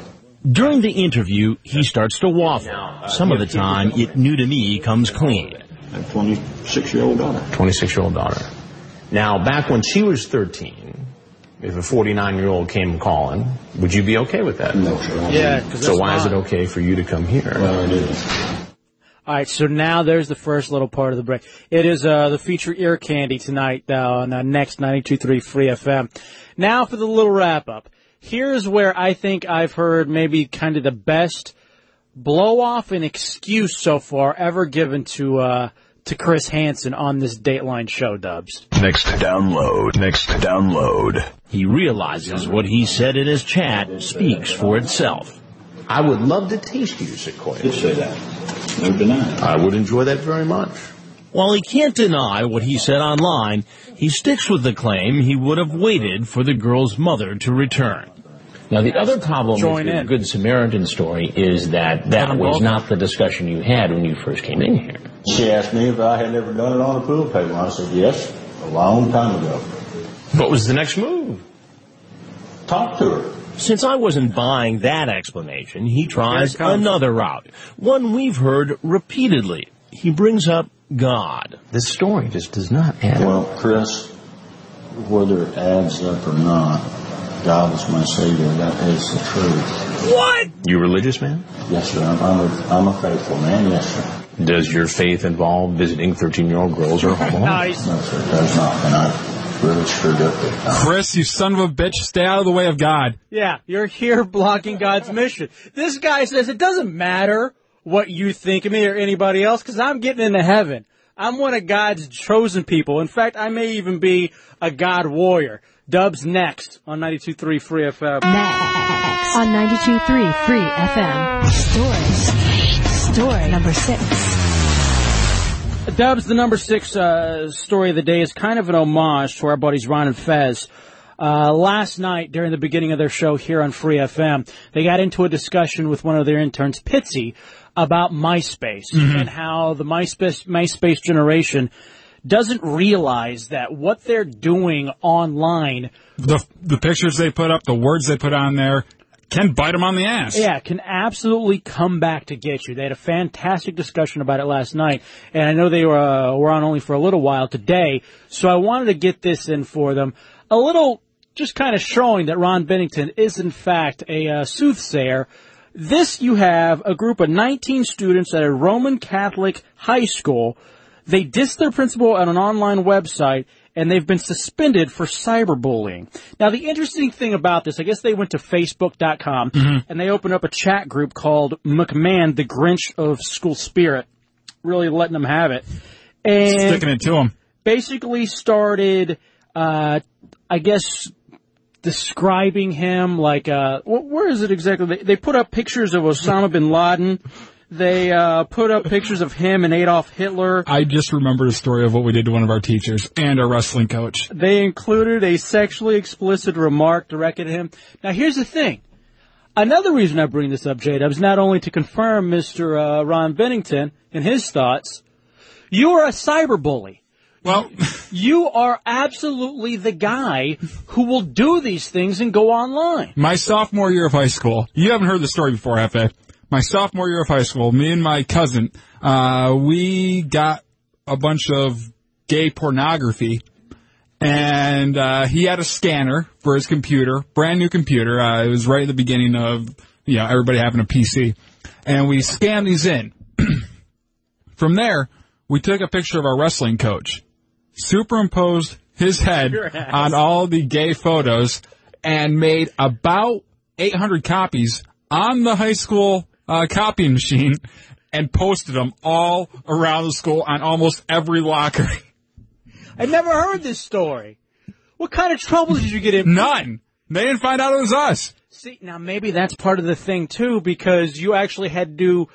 During the interview, he starts to waffle. Some of the time, it new to me comes clean. A 26-year-old daughter. 26-year-old daughter. Now, back when she was 13, if a 49-year-old came calling, would you be okay with that? No, sir. I Yeah, So that's why is it okay for you to come here? Well, it is. All right, so now there's the first little part of the break. It is uh, the feature ear candy tonight uh, on uh, next 92.3 Free FM. Now for the little wrap up. Here's where I think I've heard maybe kind of the best blow off and excuse so far ever given to uh, to Chris Hansen on this Dateline show, Dubs. Next download. Next download. He realizes what he said in his chat speaks for itself. I would love to taste you, Sequoia. Did say that. No denying. I would enjoy that very much. While he can't deny what he said online, he sticks with the claim he would have waited for the girl's mother to return. Now, the other problem Join with the in. Good Samaritan story is that that was not the discussion you had when you first came in here. She asked me if I had ever done it on a pool table. I said yes, a long time ago. What was the next move? Talk to her. Since I wasn't buying that explanation, he tries Here it comes. another route. One we've heard repeatedly. He brings up God. This story just does not add up. Well, Chris, whether it adds up or not, God is my Savior. That is the truth. What? You religious man? Yes, sir. I'm, I'm, a, I'm a faithful man. Yes, sir. Does your faith involve visiting 13-year-old girls or homo? Nice. No, sir. It does not. And I really screwed up big time. Chris, you son of a bitch, stay out of the way of God. Yeah, you're here blocking God's mission. This guy says it doesn't matter what you think of me or anybody else because I'm getting into heaven. I'm one of God's chosen people. In fact, I may even be a God warrior. Dubs next on 92.3 Free FM. Next on 92.3 Free FM. Story. Story number six. Dubs, the number six uh, story of the day is kind of an homage to our buddies Ron and Fez. Uh, last night, during the beginning of their show here on Free FM, they got into a discussion with one of their interns, Pitsy, about MySpace and how the MySpace, MySpace generation doesn't realize that what they're doing online The the pictures they put up, the words they put on there, can bite them on the ass. Yeah, can absolutely come back to get you. They had a fantastic discussion about it last night, and I know they were, uh, were on only for a little while today, so I wanted to get this in for them. A little, just kind of showing that Ron Bennington is in fact a uh, soothsayer. This you have a group of 19 students at a Roman Catholic high school. They dissed their principal on an online website and they've been suspended for cyberbullying. Now the interesting thing about this, I guess they went to facebook.com and they opened up a chat group called McMahon, the Grinch of school spirit, really letting them have it. And Sticking it to them. basically started, uh, I guess, describing him like, uh, where is it exactly? They put up pictures of Osama bin Laden. They, uh, put up pictures of him and Adolf Hitler. I just remembered a story of what we did to one of our teachers and our wrestling coach. They included a sexually explicit remark directed at him. Now here's the thing. Another reason I bring this up, J-Dub, is not only to confirm Mr. Uh, Ron Bennington and his thoughts. You are a cyberbully. Well, you are absolutely the guy who will do these things and go online. My sophomore year of high school, you haven't heard the story before, Jefe. My sophomore year of high school, me and my cousin, uh, we got a bunch of gay pornography and, uh, he had a scanner for his computer, brand new computer. Uh, it was right at the beginning of, you know, everybody having a PC. And we scanned these in. From there, we took a picture of our wrestling coach, superimposed his head on all the gay photos, and made about 800 copies on the high school uh, copying machine and posted them all around the school on almost every locker. I never heard this story. What kind of trouble did you get in? None. They didn't find out it was us. See, now maybe that's part of the thing too, because you actually had to do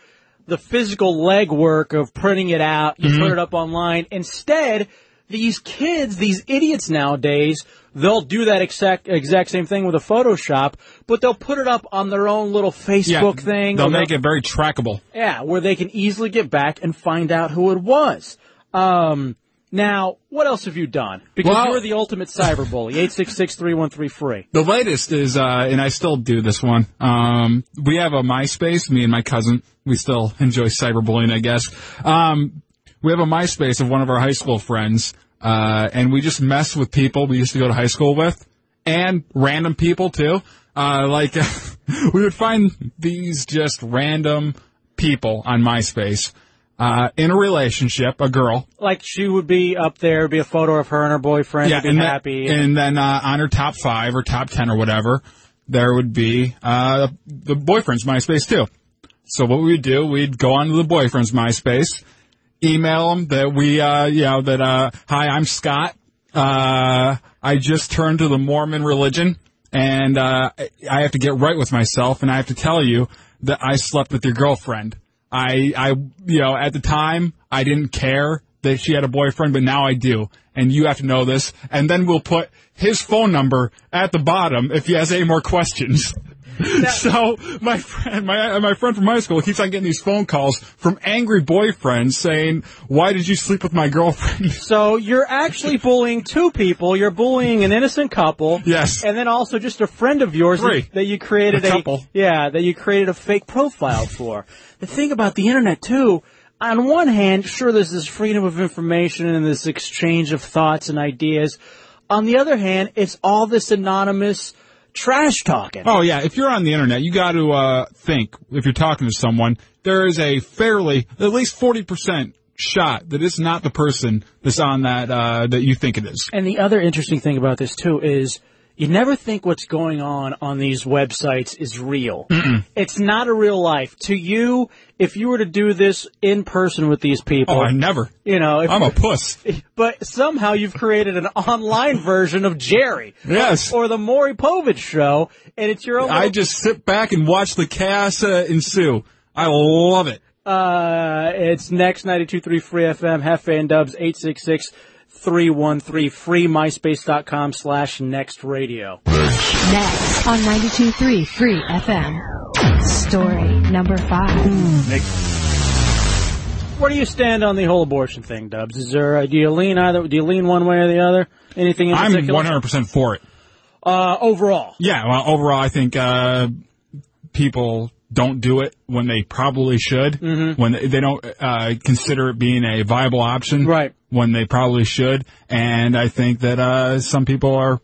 the physical legwork of printing it out, you Mhm. put it up online. Instead, these kids, these idiots nowadays, they'll do that exact exact same thing with a Photoshop, but they'll put it up on their own little Facebook thing. They'll make it very trackable. Yeah, where they can easily get back and find out who it was. Um, now, what else have you done? Because Well- you're the ultimate cyberbully. 866-3133. The latest is, uh, and I still do this one. Um, we have a MySpace, me and my cousin. We still enjoy cyberbullying, I guess. Um, we have a MySpace of one of our high school friends, uh, and we just mess with people we used to go to high school with, and random people too. Uh, like, we would find these just random people on MySpace, uh, in a relationship, a girl, Like she would be up there, be a photo of her and her boyfriend, yeah, be and then- happy. and then uh, on her top five or top ten or whatever, there would be uh, the boyfriend's MySpace too. So what we'd do, we'd go onto the boyfriend's MySpace, email them that we, uh, you know, that uh, hi, I'm Scott. Uh, I just turned to the Mormon religion, and uh, I have to get right with myself, and I have to tell you that I slept with your girlfriend. I, I, you know, at the time, I didn't care that she had a boyfriend, but now I do. And you have to know this. And then we'll put his phone number at the bottom if he has any more questions. so my friend, my my friend from high school keeps on getting these phone calls from angry boyfriends saying, "Why did you sleep with my girlfriend?" So you're actually bullying two people. You're bullying an innocent couple. Yes. And then also just a friend of yours Three. that, that you created A a, couple. yeah, that you created a fake profile for. The thing about the internet too, on one hand, sure there's this freedom of information and this exchange of thoughts and ideas. On the other hand, it's all this anonymous trash talking. Oh yeah, if you're on the internet, you got to uh, think if you're talking to someone, there is a fairly at least forty percent shot that it's not the person that's on that uh, that you think it is. And the other interesting thing about this too is you never think what's going on on these websites is real. It's not a real life. To you, if you were to do this in person with these people, Oh, I never. you know, if, I'm a puss. but somehow you've created an online version of Jerry. Yes. Or the Maury Povich show, and it's your own. I little- just sit back and watch the chaos uh, ensue. I love it. Uh, it's next 92.3 Free FM, Jefe and Dubs, 866-313 free, myspace.com slash next radio. Next on 92.3 Free FM. Story number five. Where do you stand on the whole abortion thing, Dubs? Is there, uh, do you lean either, do you lean one way or the other? Anything in I'm particular? 100% for it. Uh, overall. Yeah, well, overall, I think uh, people don't do it when they probably should. Mhm. When they, don't uh, consider it being a viable option. Right. When they probably should. And I think that uh, some people are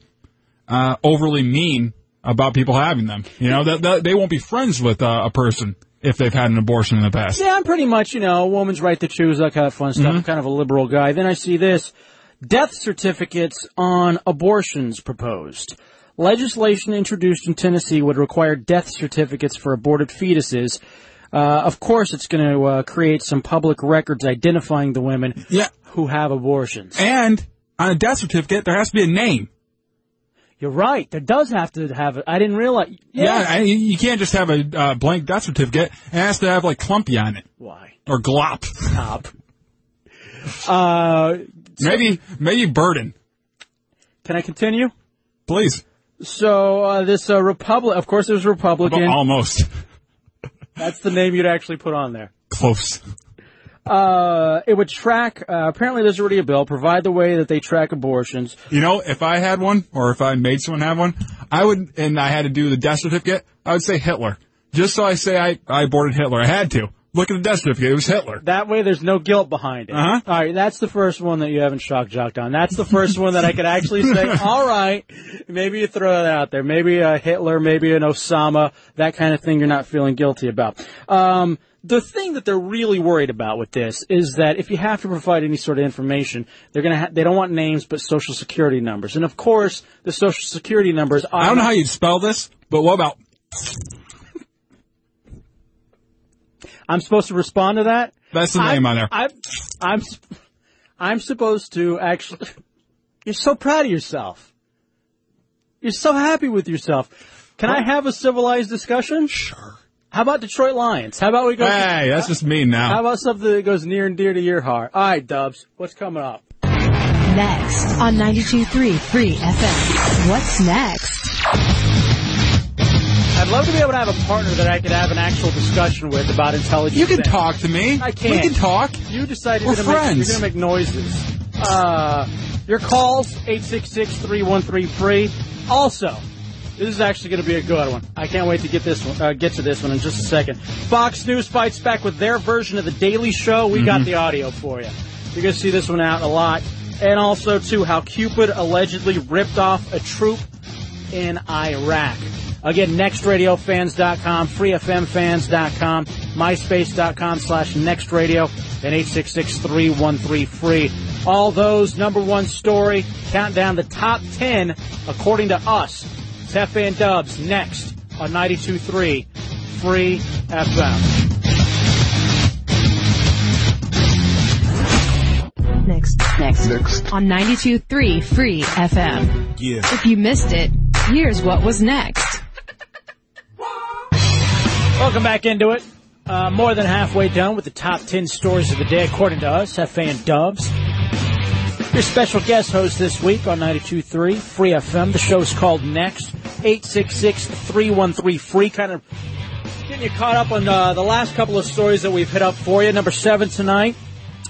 uh, overly mean about people having them. You know, that, that they won't be friends with uh, a person if they've had an abortion in the past. Yeah, I'm pretty much, you know, a woman's right to choose, that kind of fun stuff. I'm kind of a liberal guy. Then I see this. Death certificates on abortions proposed. Legislation introduced in Tennessee would require death certificates for aborted fetuses. Uh, of course, it's going to uh, create some public records identifying the women Yeah. who have abortions. And on a death certificate, there has to be a name. You're right. There does have to have it. I didn't realize. Yeah, I, you can't just have a uh, blank death certificate. It has to have like Clumpy on it. Why? Or Glop. Stop. Uh, maybe maybe Burden. Can I continue? Please. So uh, this uh, Republic, of course, it was Republican. Almost. That's the name you'd actually put on there. Close. Uh, it would track. Uh, apparently, there's already a bill. Provide the way that they track abortions. You know, if I had one, or if I made someone have one, I would, and I had to do the death certificate, I would say Hitler. Just so I say I, I aborted Hitler. I had to. Look at the death certificate. It was Hitler. That way, there's no guilt behind it. Uh-huh. All right, that's the first one that you haven't shock jocked on. That's the first one that I could actually say, all right, maybe you throw that out there. Maybe a Hitler, maybe an Osama, that kind of thing you're not feeling guilty about. Um, the thing that they're really worried about with this is that if you have to provide any sort of information, they're gonna ha- they don't want names but social security numbers. And of course, the social security numbers. I don't know how you'd spell this, but what about I'm supposed to respond to that. That's the name I, on there. I'm, I'm, s- I'm supposed to actually. You're so proud of yourself. You're so happy with yourself. Can I have a civilized discussion? Sure. How about Detroit Lions? How about we go? Hey, that's just me now. How about something that goes near and dear to your heart? All right, Dubs. What's coming up? Next on 92.3 Free FM. What's next? I'd love to be able to have a partner that I could have an actual discussion with about intelligence. You can things. talk to me. I can't. We can talk. You decided We're you're gonna, make, friends. you're gonna make noises. Uh, your calls, 866-313-free. Also, this is actually gonna be a good one. I can't wait to get this one, uh, get to this one in just a second. Fox News fights back with their version of the Daily Show. We got Mhm. the audio for you. You're gonna see this one out a lot. And also, too, how Cupid allegedly ripped off a troop in Iraq. Again, nextradiofans.com, freefmfans.com, myspace.com slash nextradio, and 866-313-FREE. All those number one story, count down the top 10 according to us. It's Jefe and Dubs next on 92.3 Free FM. Next. Next. Next. On 92.3 Free FM. Yeah. If you missed it, here's what was next. Welcome back into it. Uh, more than halfway done with the top 10 stories of the day, according to us, Jefe and Dubs. Your special guest host this week on 92.3 Free FM. The show's called Next. 866-313-FREE. Kind of getting you caught up on uh, the last couple of stories that we've hit up for you. Number seven tonight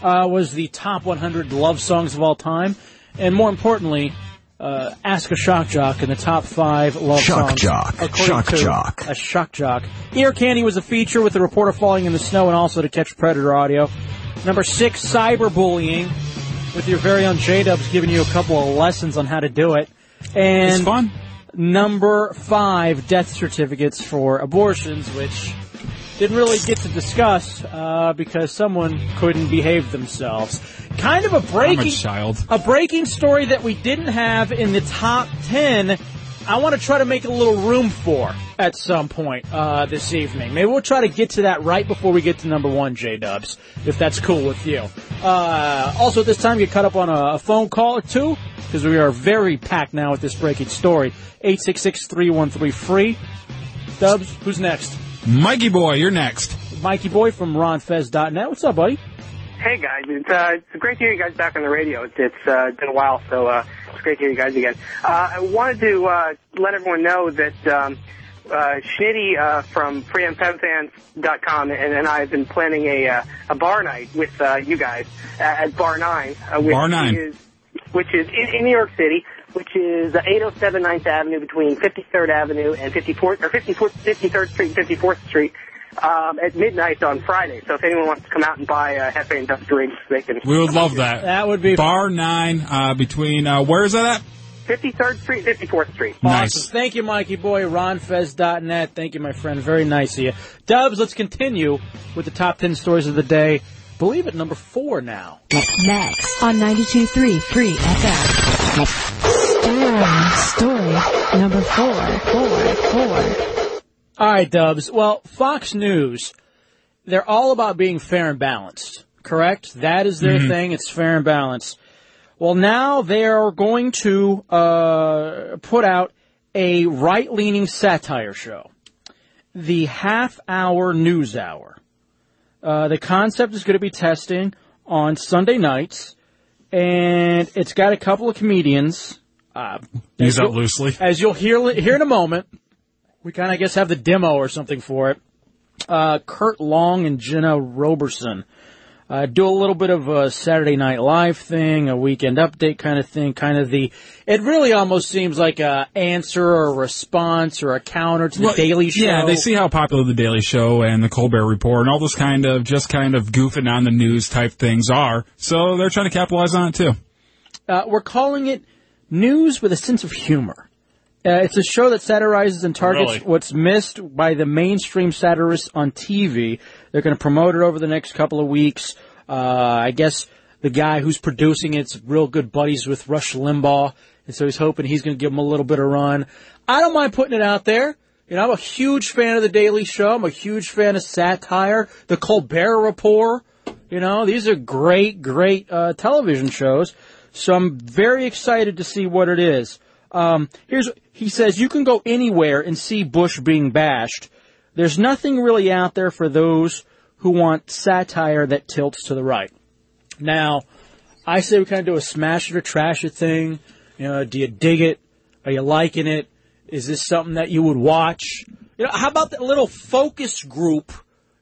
uh, was the top 100 love songs of all time. And more importantly, uh, Ask a Shock Jock in the top five love Shock songs. Jock. Shock to Jock. A Shock Jock. Ear Candy was a feature with the reporter falling in the snow and also to catch Predator audio. Number six, cyberbullying with your very own J-Dubs giving you a couple of lessons on how to do it. And It's fun. Number five, death certificates for abortions, which didn't really get to discuss uh, because someone couldn't behave themselves. Kind of a a breaking child. a breaking story that we didn't have in the top 10 I want to try to make a little room for at some point uh, this evening. Maybe we'll try to get to that right before we get to number one, J Dubs, if that's cool with you. Uh, also, at this time, get caught up on a, a phone call or two because we are very packed now with this breaking story. 866-313-FREE. Dubs, who's next? Mikey Boy, you're next. Mikey Boy from RonFez.net. What's up, buddy? Hey guys, it's, uh, it's great to hear you guys back on the radio. It's, it's uh, been a while, so uh, it's great to hear you guys again. Uh, I wanted to uh, let everyone know that um, uh, Schnitty uh, from FreeFMFans.com and, and I have been planning a uh, a bar night with uh, you guys at, at Bar Nine, uh, which Bar Nine. is which is in, in New York City, which is uh, 807 9th Avenue between 53rd Avenue and 54th or 54th, 53rd Street and 54th Street. Um, at midnight on Friday. So if anyone wants to come out and buy uh, Hefe and Dubs drinks, they can. We would love that. That would be Bar 9 uh, between, uh, where is that at? 53rd Street, 54th Street. Nice. Awesome. Thank you, Mikey Boy. RonFez.net. Thank you, my friend. Very nice of you. Dubs, let's continue with the top 10 stories of the day. Believe it, number four now. Next on 92.3 Free FM. Story, story number four, four, four. All right, Dubs. Well, Fox News, they're all about being fair and balanced, correct? That is their Mhm. thing. It's fair and balanced. Well, now they are going to uh, put out a right-leaning satire show, the half-hour news hour. Uh, the concept is going to be testing on Sunday nights, and it's got a couple of comedians. Uh, Use that loosely. As you'll hear here in a moment, we kind of, I guess, have the demo or something for it. Uh, Kurt Long and Jenna Robertson uh, do a little bit of a Saturday Night Live thing, a weekend update kind of thing, kind of the. It really almost seems like a answer or a response or a counter to the Well, Daily Show. Yeah, they see how popular the Daily Show and the Colbert Report and all those kind of just kind of goofing on the news type things are. So they're trying to capitalize on it too. Uh, we're calling it news with a sense of humor. Uh, it's a show that satirizes and targets Really? what's missed by the mainstream satirists on TV. They're going to promote it over the next couple of weeks. Uh, I guess the guy who's producing it's real good buddies with Rush Limbaugh, and so he's hoping he's going to give him a little bit of run. I don't mind putting it out there. You know, I'm a huge fan of the Daily Show. I'm a huge fan of satire, the Colbert Report. You know, these are great, great uh, television shows. So I'm very excited to see what it is. Um, here's he says you can go anywhere and see Bush being bashed. There's nothing really out there for those who want satire that tilts to the right. Now, I say we kind of do a smash it or trash it thing. You know, do you dig it? Are you liking it? Is this something that you would watch? You know, how about that little focus group?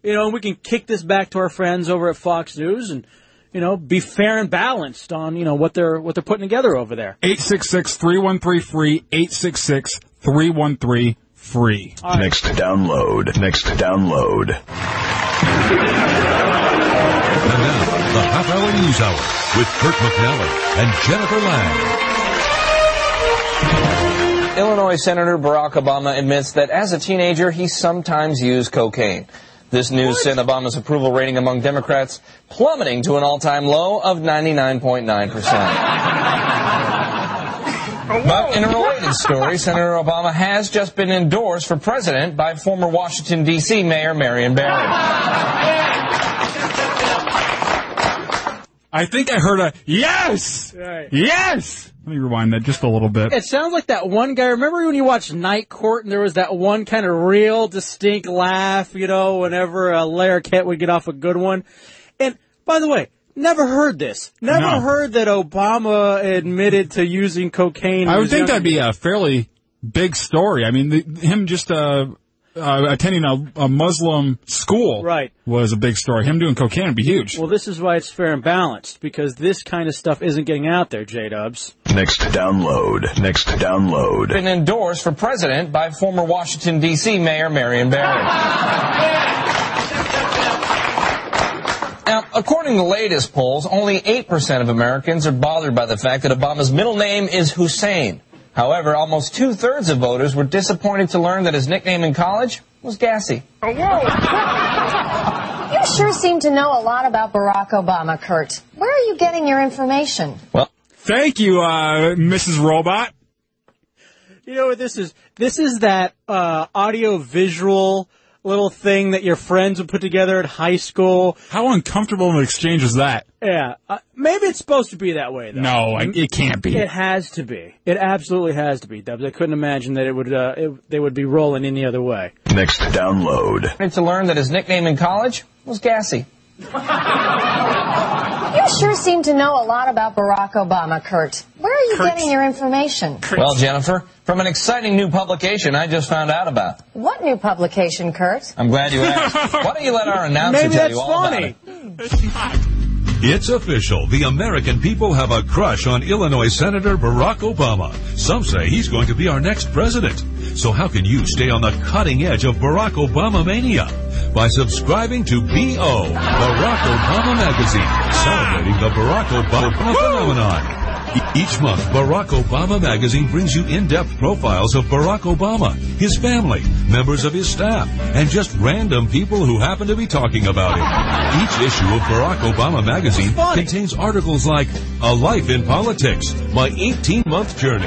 You know, we can kick this back to our friends over at Fox News and, you know, be fair and balanced on, you know, what they're, what they're putting together over there. 866-313-FREE, 866-313-FREE. Next download. Next download. And now, the Half Hour News Hour with Kurt McNally and Jennifer Lang. Illinois Senator Barack Obama admits that as a teenager, he sometimes used cocaine. This news sent Obama's approval rating among Democrats plummeting to an all-time low of 99.9%. But in a related story, Senator Obama has just been endorsed for president by former Washington, D.C. Mayor Marion Barry. I think I heard a yes! Right. Yes! Let me rewind that just a little bit. It sounds like that one guy. Remember when you watched Night Court and there was that one kind of real distinct laugh, you know, whenever a Larry Kent would get off a good one? And by the way, never heard this. Never No. heard that Obama admitted to using cocaine. I would think that'd be a fairly big story. I mean, the, him just uh, uh, attending a, a Muslim school Right. was a big story. Him doing cocaine would be huge. Well, this is why it's fair and balanced because this kind of stuff isn't getting out there, J Dubs. Next download. Next download. Been endorsed for president by former Washington, D.C. Mayor Marion Barry. Now, according to the latest polls, only 8% of Americans are bothered by the fact that Obama's middle name is Hussein. However, almost two thirds of voters were disappointed to learn that his nickname in college was Gassy. You sure seem to know a lot about Barack Obama, Kurt. Where are you getting your information? Well, thank you, uh, Mrs. Robot. You know what this is? This is that uh, audio visual little thing that your friends would put together at high school. How uncomfortable of an exchange is that? Yeah, uh, maybe it's supposed to be that way though. No, I- it can't be. It has to be. It absolutely has to be. Dubs. I couldn't imagine that it would. Uh, it, they would be rolling any other way. Next download. To learn that his nickname in college was Gassy. You sure seem to know a lot about Barack Obama, Kurt. Where are you Kurt. getting your information? Well, Jennifer, from an exciting new publication I just found out about. What new publication, Kurt? I'm glad you asked. Why don't you let our announcer Maybe tell that's you all funny. about it? It's official. The American people have a crush on Illinois Senator Barack Obama. Some say he's going to be our next president. So how can you stay on the cutting edge of Barack Obama mania? By subscribing to B.O. Barack Obama Magazine, celebrating the Barack Obama phenomenon. Each month, Barack Obama Magazine brings you in-depth profiles of Barack Obama, his family, members of his staff, and just random people who happen to be talking about him. Each issue of Barack Obama Magazine contains articles like A Life in Politics, My 18-Month Journey,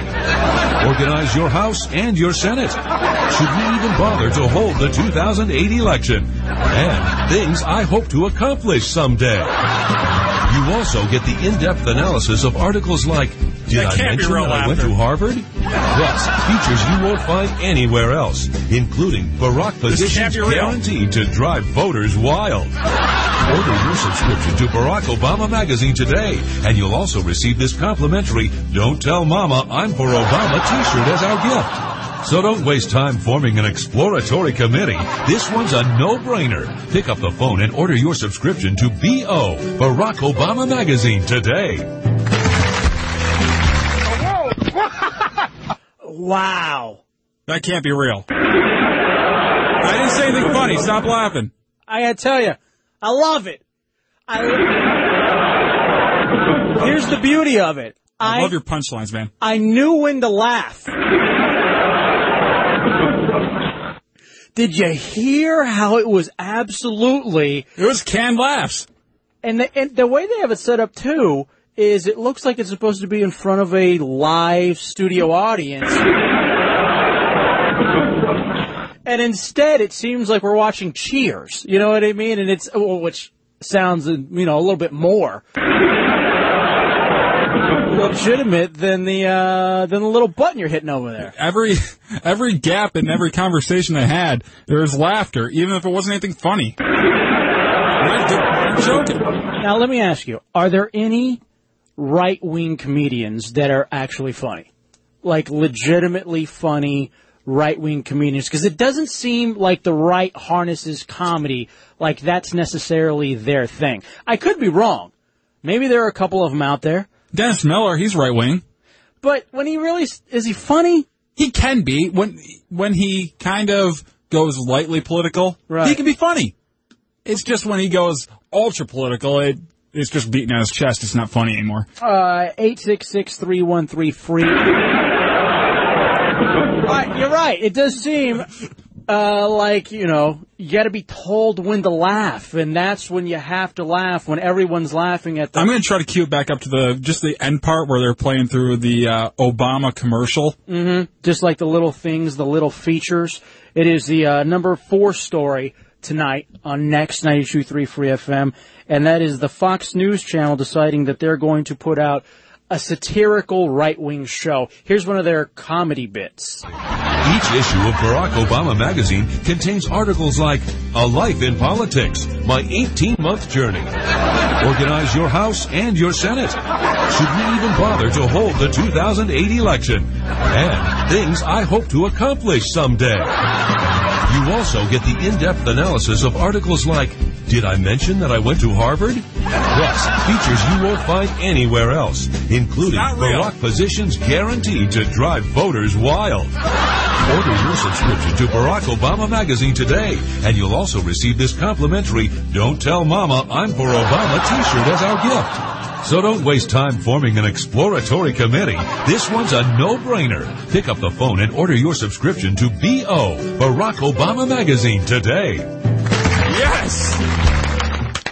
Organize Your House and Your Senate, Should We Even Bother to Hold the 2008 Election, and Things I Hope to Accomplish Someday. You also get the in-depth analysis of articles like Did I mention that I went to Harvard? Plus, features you won't find anywhere else, including Barack positions guaranteed to drive voters wild. Order your subscription to Barack Obama Magazine today, and you'll also receive this complimentary Don't Tell Mama I'm for Obama t-shirt as our gift. So don't waste time forming an exploratory committee. This one's a no-brainer. Pick up the phone and order your subscription to BO, Barack Obama Magazine today. Wow. That can't be real. I didn't say anything funny. Stop laughing. I gotta tell you, I love it. I. Here's the beauty of it. I, I love your punchlines, man. I knew when to laugh. Did you hear how it was absolutely? It was canned laughs. And the, and the way they have it set up too is it looks like it's supposed to be in front of a live studio audience. and instead it seems like we're watching Cheers. You know what I mean? And it's, well, which sounds, you know, a little bit more legitimate than the, uh, than the little button you're hitting over there. Every every gap in every conversation I had, there was laughter, even if it wasn't anything funny. I'm joking. Now let me ask you, are there any right-wing comedians that are actually funny? Like legitimately funny right-wing comedians? Because it doesn't seem like the right harnesses comedy like that's necessarily their thing. I could be wrong. Maybe there are a couple of them out there. Dennis Miller, he's right wing. But when he really, is he funny? He can be when when he kind of goes lightly political. Right. He can be funny. It's just when he goes ultra political, it it's just beating on his chest. It's not funny anymore. Uh, eight six six three one three free. Right, you're right. It does seem uh, like you know you got to be told when to laugh, and that's when you have to laugh when everyone's laughing at the. I'm going to try to cue it back up to the just the end part where they're playing through the uh, Obama commercial. Mm-hmm. Just like the little things, the little features. It is the uh, number four story tonight on Next 92.3 Free FM, and that is the Fox News Channel deciding that they're going to put out a satirical right-wing show. Here's one of their comedy bits. Each issue of Barack Obama magazine contains articles like A Life in Politics, My 18-Month Journey, Organize Your House and Your Senate, Should We Even Bother to Hold the 2008 Election, and Things I Hope to Accomplish Someday. You also get the in-depth analysis of articles like Did I Mention That I Went to Harvard? Plus, features you won't find anywhere else, including Barack positions guaranteed to drive voters wild. Order your subscription to Barack Obama Magazine today, and you'll also receive this complimentary Don't Tell Mama I'm for Obama t-shirt as our gift. So don't waste time forming an exploratory committee. This one's a no-brainer. Pick up the phone and order your subscription to BO, Barack Obama Magazine today. Yes!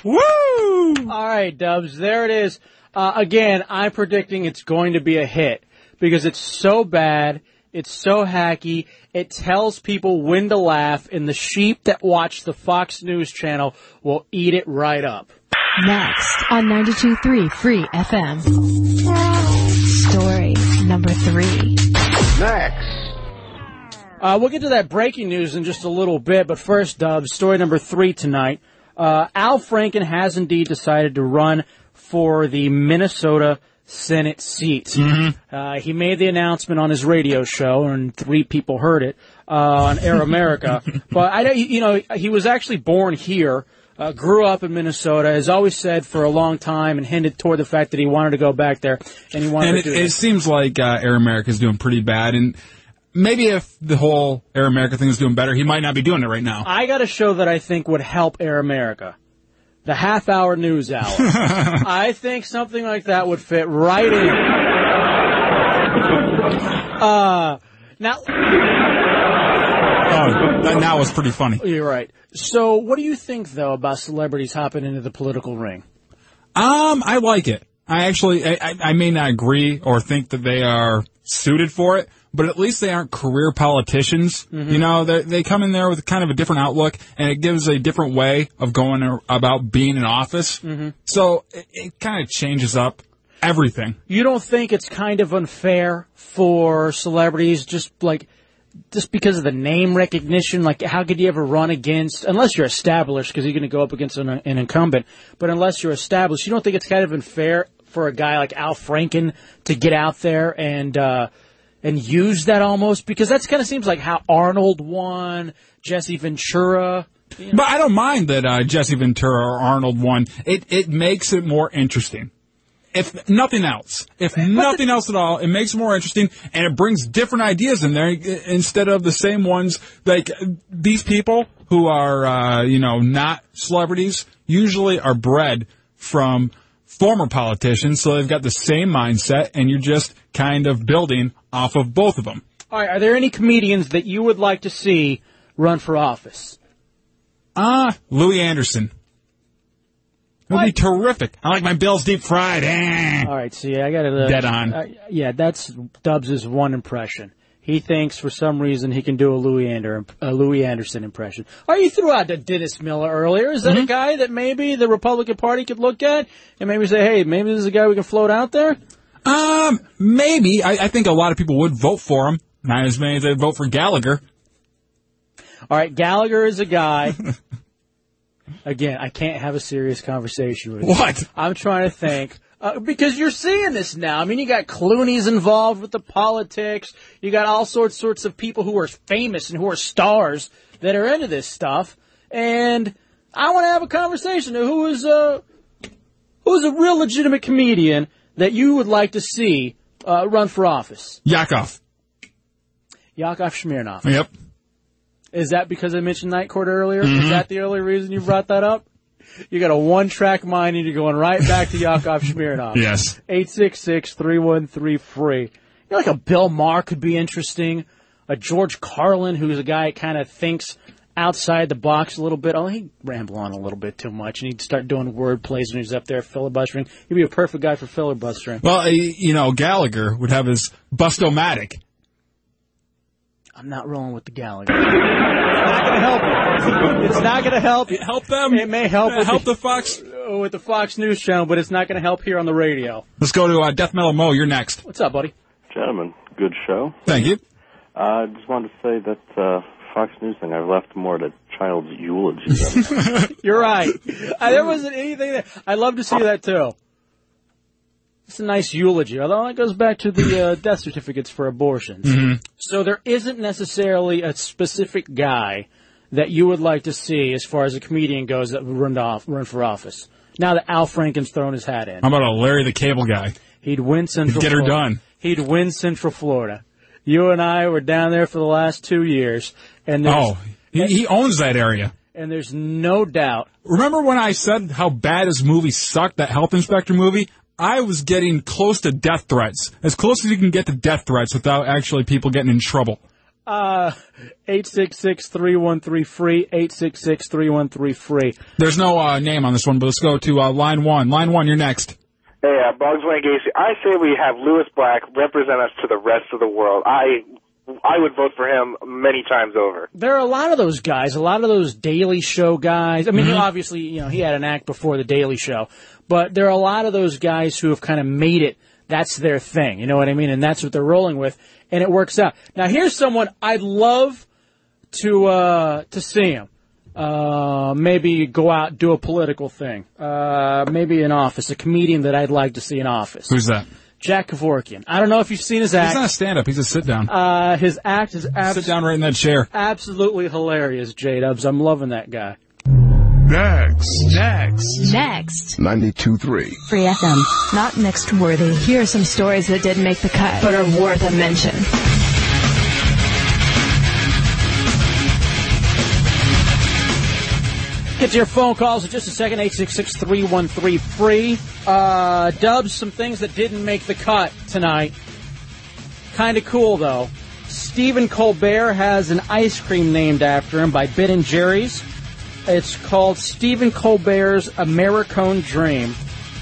Woo! All right, Dubs, there it is. Uh, again, I'm predicting it's going to be a hit because it's so bad It's so hacky. It tells people when to laugh, and the sheep that watch the Fox News channel will eat it right up. Next on 92.3 Free FM. Story number three. Next. Uh, we'll get to that breaking news in just a little bit, but first, Dub, story number three tonight. Uh, Al Franken has indeed decided to run for the Minnesota Senate seat. Uh, he made the announcement on his radio show, and three people heard it uh, on Air America. but I, don't- you know, he was actually born here. Uh, grew up in Minnesota, has always said for a long time and hinted toward the fact that he wanted to go back there and he wanted And to it, do it this. seems like uh, Air America is doing pretty bad, and maybe if the whole Air America thing is doing better, he might not be doing it right now. I got a show that I think would help Air America. The half hour news hour. I think something like that would fit right in. Uh, now, Oh, that now was pretty funny. you're right. So, what do you think, though, about celebrities hopping into the political ring? Um, I like it. I actually, I, I- I may not agree or think that they are suited for it, but at least they aren't career politicians. Mhm. You know, they they come in there with kind of a different outlook, and it gives a different way of going ar- about being in office. Mhm. So it, it kind of changes up everything. You don't think it's kind of unfair for celebrities just like just because of the name recognition? Like, how could you ever run against unless you're established because you're going to go up against an, an incumbent? But unless you're established, you don't think it's kind of unfair for a guy like Al Franken to get out there and uh, and use that almost because that's kind of seems like how Arnold won, Jesse Ventura. But I don't mind that uh, Jesse Ventura or Arnold won. It it makes it more interesting. If nothing else, if nothing else at all, it makes it more interesting, and it brings different ideas in there instead of the same ones. Like these people who are, uh, you know, not celebrities, usually are bred from former politicians, so they've got the same mindset, and you're just kind of building off of both of them. All right, are there any comedians that you would like to see run for office? Ah, Louie Anderson. It would be terrific. I like my Bills deep fried. Eh. All right, see, I got to Dead on. Uh, yeah, that's Dubs' one impression. He thinks for some reason he can do a Louis, Ander, a Louie Anderson impression. Or you threw out the Dennis Miller earlier. Is that Mm-hmm. a guy that maybe the Republican Party could look at and maybe say, hey, maybe this is a guy we can float out there? Um, maybe. I, I think a lot of people would vote for him. Not as many as they vote for Gallagher. All right, Gallagher is a guy. Again, I can't have a serious conversation with you. What? I'm trying to think. Uh, because you're seeing this now. I mean, you got Clooney's involved with the politics. You got all sorts, sorts of people who are famous and who are stars that are into this stuff. And I want to have a conversation. Who is uh, who's a real legitimate comedian that you would like to see uh, run for office? Yakov. Yakov Smirnoff. Yep. Is that because I mentioned Night Court earlier? Mhm. Is that the only reason you brought that up? You got a one-track mind and you're going right back to Yakov Smirnoff. Yes. 866-313-FREE. You know, like a Bill Maher could be interesting. A George Carlin, who's a guy that kind of thinks outside the box a little bit. Oh, he'd ramble on a little bit too much, and he'd start doing word plays when he's up there filibustering. He'd be a perfect guy for filibustering. Well, you know, Gallagher would have his Bustomatic. I'm not rolling with the Gallagher. It's not going to help you. It's not going to help. Help them. It may help. with Help the Fox. with the Fox News channel, but it's not going to help here on the radio. Let's go to uh, Death Metal Mo. You're next. What's up, buddy? Gentlemen, good show. Thank you. Uh, I just wanted to say that uh, Fox News thing, I've left more at a child's eulogy. You're right. Uh, there wasn't anything there. I'd love to see that too. It's a nice eulogy, although that goes back to the uh, death certificates for abortions. Mhm. So there isn't necessarily a specific guy that you would like to see as far as a comedian goes that would run, off, run for office. Now that Al Franken's thrown his hat in. How about a Larry the Cable Guy? He'd win Central Get her Florida. done. He'd win Central Florida. You and I were down there for the last two years, and Oh, he, he owns that area. and there's no doubt. Remember when I said how bad his movie sucked, that Health Inspector movie? I was getting close to death threats. As close as you can get to death threats without actually people getting in trouble. Uh, 866-313-FREE, 866-313-FREE. There's no uh, name on this one, but let's go to uh, line one. Line one, you're next. Hey, uh, Bugs Wayne Gacy. I say we have Lewis Black represent us to the rest of the world. I I would vote for him many times over. There are a lot of those guys, a lot of those Daily Show guys. I mean, Mhm. he obviously, you know, he had an act before the Daily Show, but there are a lot of those guys who have kind of made it. That's their thing. You know what I mean? And that's what they're rolling with, and it works out. Now, here's someone I'd love to uh to see him. Uh, maybe go out do a political thing. Uh, maybe in office, a comedian that I'd like to see in office. Who's that? Jack Kevorkian. I don't know if you've seen his act. He's not a stand-up. He's a sit-down. Uh, his act is abs- Sit down right in that chair. absolutely hilarious, J Dubs. I'm loving that guy. Next. Next. Next. 92.3. Free FM. Not next worthy. Here are some stories that didn't make the cut, but are worth a mention. Get to your phone calls in just a second, 866-313-FREE. Uh, Dubs, some things that didn't make the cut tonight. Kind of cool, though. Stephen Colbert has an ice cream named after him by Ben and Jerry's. It's called Stephen Colbert's Americone Dream,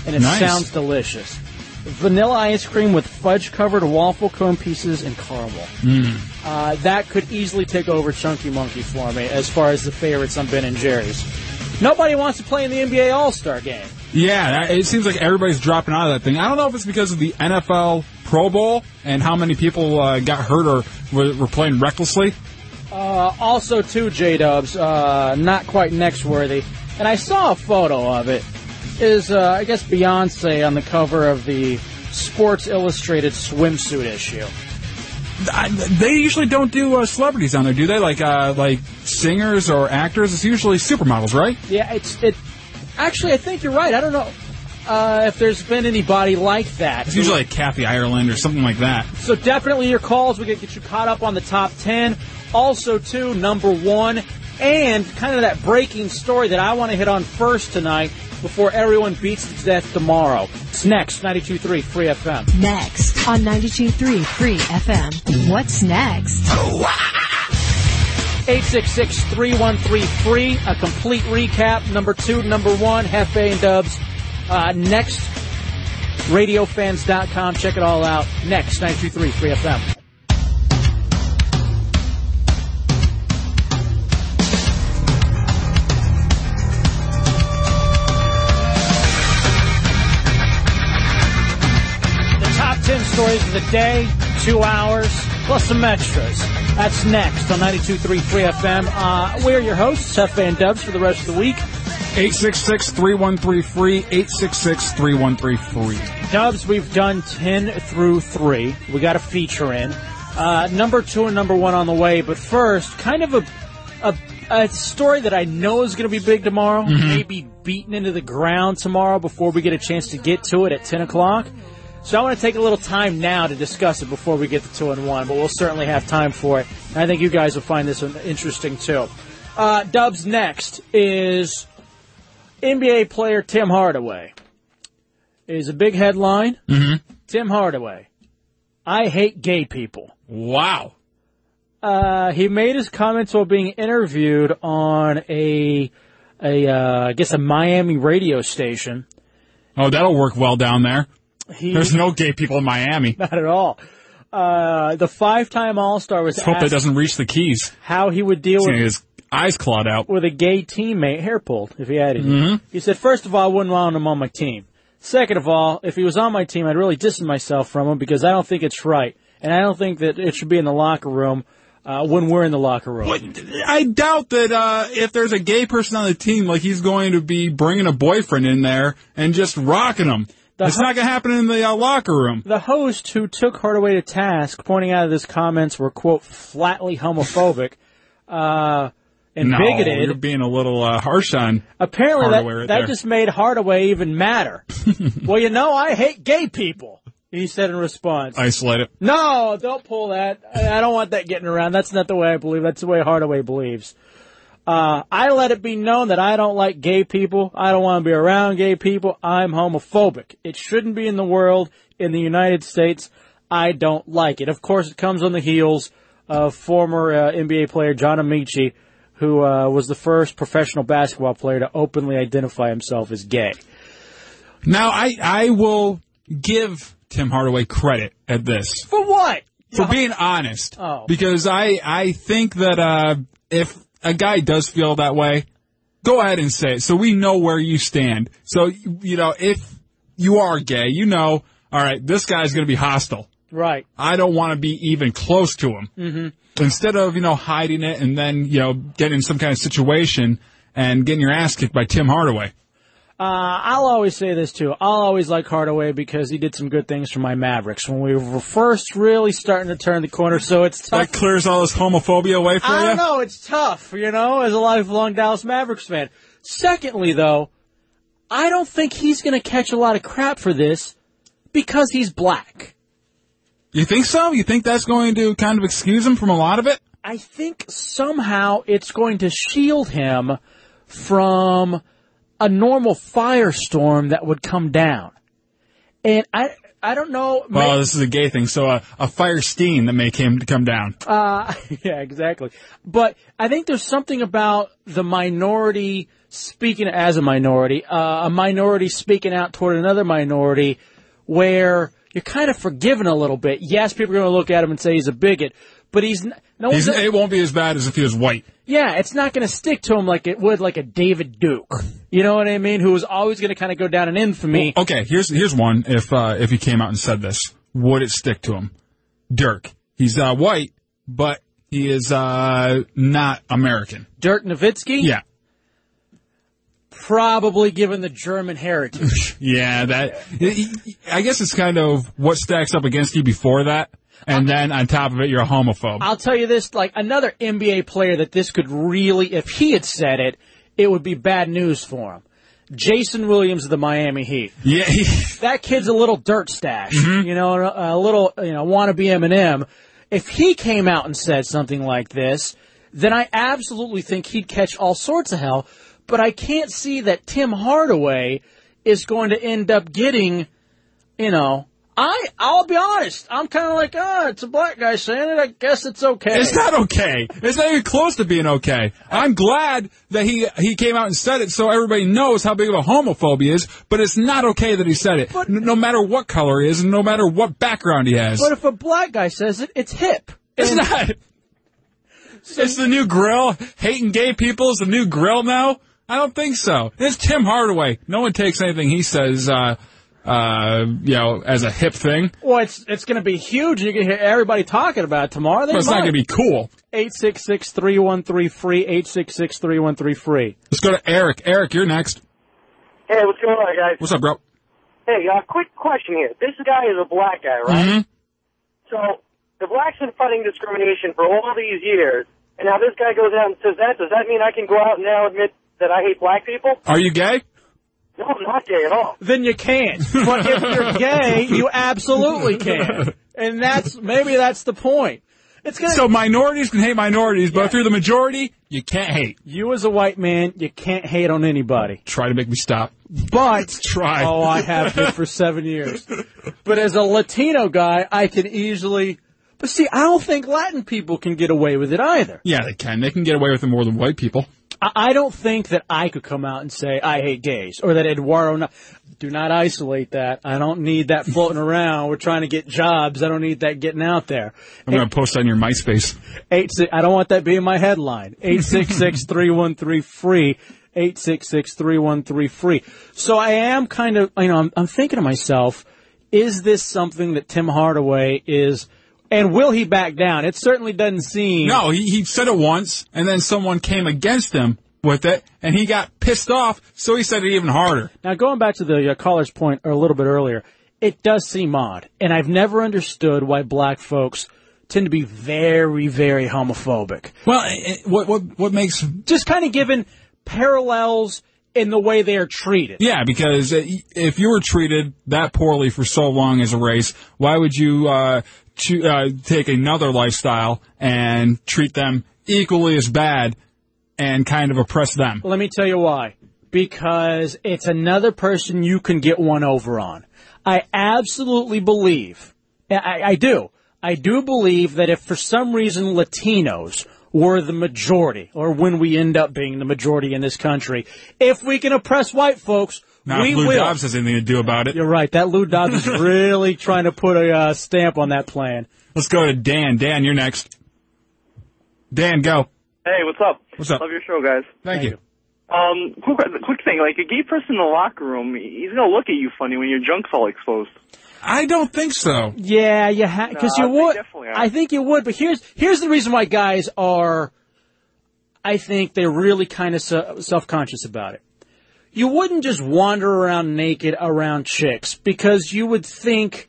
and it Nice. sounds delicious. Vanilla ice cream with fudge-covered waffle cone pieces and caramel. Mm. Uh, that could easily take over Chunky Monkey for me as far as the favorites on Ben and Jerry's. Nobody wants to play in the NBA All Star game. Yeah, it seems like everybody's dropping out of that thing. I don't know if it's because of the NFL Pro Bowl and how many people uh, got hurt or were, were playing recklessly. Uh, also, two J Dubs, uh, not quite next worthy. And I saw a photo of it. Is uh, I guess Beyonce on the cover of the Sports Illustrated swimsuit issue. I, they usually don't do uh, celebrities on there, do they? Like uh, like singers or actors. It's usually supermodels, right? Yeah, it's it. Actually, I think you're right. I don't know uh, if there's been anybody like that. It's usually like Kathy Ireland or something like that. So definitely your calls. We can get you caught up on the top ten. Also, too, number one, and kind of that breaking story that I want to hit on first tonight before everyone beats to death tomorrow. It's next, 92.3 Free FM. Next on 92.3 Free FM. What's next? 866-313-FREE. A complete recap. Number two, number one, Jefe and Dubs. Uh, next, radiofans.com. Check it all out. Next, 92.3 Free FM. Stories of the day, two hours, plus some extras. That's next on 92.3 Free FM. Uh, we're your hosts, Jefe and Dubs, for the rest of the week. 866-313-FREE, 866-313-FREE. Dubs, we've done 10 through 3. We got a feature in. Uh, number 2 and number 1 on the way, but first, kind of a, a, a story that I know is going to be big tomorrow, Mhm. maybe beaten into the ground tomorrow before we get a chance to get to it at 10 o'clock. So I want to take a little time now to discuss it before we get to 2 and 1, but we'll certainly have time for it. And I think you guys will find this one interesting too. Uh, Dubs next is NBA player Tim Hardaway. Is a big headline. Mm-hmm. Tim Hardaway. I hate gay people. Wow. Uh, he made his comments while being interviewed on a, a, uh, I guess a Miami radio station. Oh, that'll work well down there. He- There's no gay people in Miami. Not at all. Uh, the five-time All-Star was Let's hope that doesn't reach the keys. how he would deal He's with gonna his eyes clawed out. with a gay teammate, hair pulled, if he had it. Mhm. He said, first of all, I wouldn't want him on my team. Second of all, if he was on my team, I'd really distance myself from him because I don't think it's right. And I don't think that it should be in the locker room uh, when we're in the locker room. I doubt that uh, if there's a gay person on the team, like he's going to be bringing a boyfriend in there and just rocking them. it's not going to happen in the uh, locker room. The host who took Hardaway to task, pointing out that his comments were, quote, flatly homophobic uh, and no, bigoted. You're being a little uh, harsh on Apparently, Hardaway that, right that there. just made Hardaway even madder. well, you know, I hate gay people, he said in response. isolate it. No, don't pull that. I don't want that getting around. That's not the way I believe. That's the way Hardaway believes. Uh, I let it be known that I don't like gay people. I don't want to be around gay people. I'm homophobic. It shouldn't be in the world. In the United States, I don't like it. Of course, it comes on the heels of former uh, NBA player John Amaechi, who uh, was the first professional basketball player to openly identify himself as gay. Now, I I will give Tim Hardaway credit at this. For what? for being honest. Oh. Because I I think that uh, if a guy does feel that way, go ahead and say it, so we know where you stand. So you know if you are gay, you know, all right, this guy's going to be hostile. Right. I don't want to be even close to him. hmm Instead of you know hiding it and then you know getting in some kind of situation and getting your ass kicked by Tim Hardaway. Uh, I'll always say this too. I'll always like Hardaway because he did some good things for my Mavericks when we were first really starting to turn the corner. So it's tough. That clears all this homophobia away for I you. don't know. It's tough, you know, as a lifelong Dallas Mavericks fan. Secondly, though, I don't think he's going to catch a lot of crap for this because he's black. You think so? You think that's going to kind of excuse him from a lot of it? I think somehow it's going to shield him from a normal firestorm that would come down. And I, I don't know. Well, this is a gay thing, so a, a fire steam that may came come down. Uh, yeah, exactly. But I think there's something about the minority speaking as a minority, uh, a minority speaking out toward another minority where you're kind of forgiven a little bit. Yes, people are going to look at him and say he's a bigot, but he's, no one's, He's, it won't be as bad as if he was white. Yeah, it's not going to stick to him like it would like a David Duke. You know what I mean? Who was always going to kind of go down in infamy. Well, okay, here's here's one. If uh, if he came out and said this, would it stick to him? Dirk. He's uh, white, but he is uh, not American. Dirk Nowitzki? Yeah. Probably given the German heritage. Yeah, that. I guess it's kind of what stacks up against you before that, and then on top of it, you're a homophobe. I'll tell you this, like another NBA player that this could really, if he had said it, it would be bad news for him. Jason Williams of the Miami Heat. Yeah, he... that kid's a little dirt stash, mm-hmm. you know, a, a little, you know, wannabe Eminem. If he came out and said something like this, then I absolutely think he'd catch all sorts of hell. But I can't see that Tim Hardaway is going to end up getting, you know, I, I'll be honest, I'm kind of like, ah, it's a black guy saying it, I guess it's okay. It's not okay. It's not even close to being okay. I'm glad that he he came out and said it so everybody knows how big of a homophobe he is, but it's not okay that he said it. N- no matter what color he is and no matter what background he has. But if a black guy says it, it's hip. It's And- not. it's the new grill. Hating gay people is the new grill now? I don't think so. It's Tim Hardaway. No one takes anything he says, uh, uh, you know, as a hip thing. Well, it's it's going to be huge. You're going to hear everybody talking about it tomorrow. They But it's not going to be cool. Eight six six three one three free. Eight six six three one three free. Let's go to Eric. Eric, you're next. Hey, what's going on, guys? What's up, bro? Hey, uh, quick question here. This guy is a black guy, right? Mhm. So, the blacks have been fighting discrimination for all these years, and now this guy goes out and says that. Does that mean I can go out now and now admit that I hate black people? Are you gay? No, I'm not gay at all. Then you can't. But if you're gay, you absolutely can. And that's maybe that's the point. It's gonna. So minorities can hate minorities, but if you're the majority, you can't hate. you as a white man, you can't hate on anybody. Try to make me stop. But Try. Oh, I have been for seven years. But as a Latino guy, I can easily. But see, I don't think Latin people can get away with it either. Yeah, they can. They can get away with it more than white people. I don't think that I could come out and say I hate gays or that Eduardo. Not, do not isolate that. I don't need that floating around. We're trying to get jobs. I don't need that getting out there. I'm going to post on your MySpace. Eight six. I don't want that being my headline. Eight six six three one three free. Eight six six three one three free. So I am kind of, you know, I'm, I'm thinking to myself, is this something that Tim Hardaway is, and will he back down? It certainly doesn't seem. No, he, he said it once, and then someone came against him with it, and he got pissed off, so he said it even harder. Now, going back to the uh, caller's point a little bit earlier, it does seem odd, and I've never understood why black folks tend to be very, very homophobic. Well, it, what what what makes just kind of given parallels in the way they are treated. Yeah, because uh, if you were treated that poorly for so long as a race, why would you uh, cho- uh, take another lifestyle and treat them equally as bad and kind of oppress them? Let me tell you why. Because it's another person you can get one over on. I absolutely believe, I, I do, I do believe that if for some reason Latinos were the majority, or when we end up being the majority in this country, if we can oppress white folks, Not we if Lou will. Dobbs has anything to do about it. You're right. That Lou Dobbs is really trying to put a uh, stamp on that plan. Let's go to Dan. Dan, you're next. Dan, go. Hey, what's up? What's up? Love your show, guys. Thank, you. Um, quick, quick thing. Like a gay person in the locker room, he's gonna look at you funny when your junk's all exposed. I don't think so. Yeah, you ha because No, you they would. definitely. I think you would, but here's here's the reason why guys are. I think they're really kind of self conscious about it. You wouldn't just wander around naked around chicks because you would think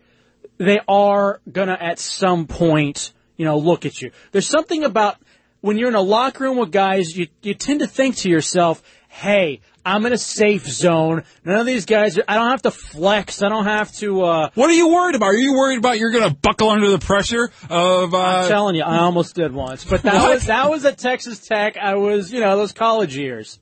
they are gonna at some point, you know, look at you. There's something about when you're in a locker room with guys, you you tend to think to yourself, "Hey, I'm in a safe zone. None of these guys. Are, I don't have to flex. I don't have to." uh What are you worried about? Are you worried about you're going to buckle under the pressure of? Uh, I'm telling you, I almost did once, but that was that was at Texas Tech. I was, you know, those college years.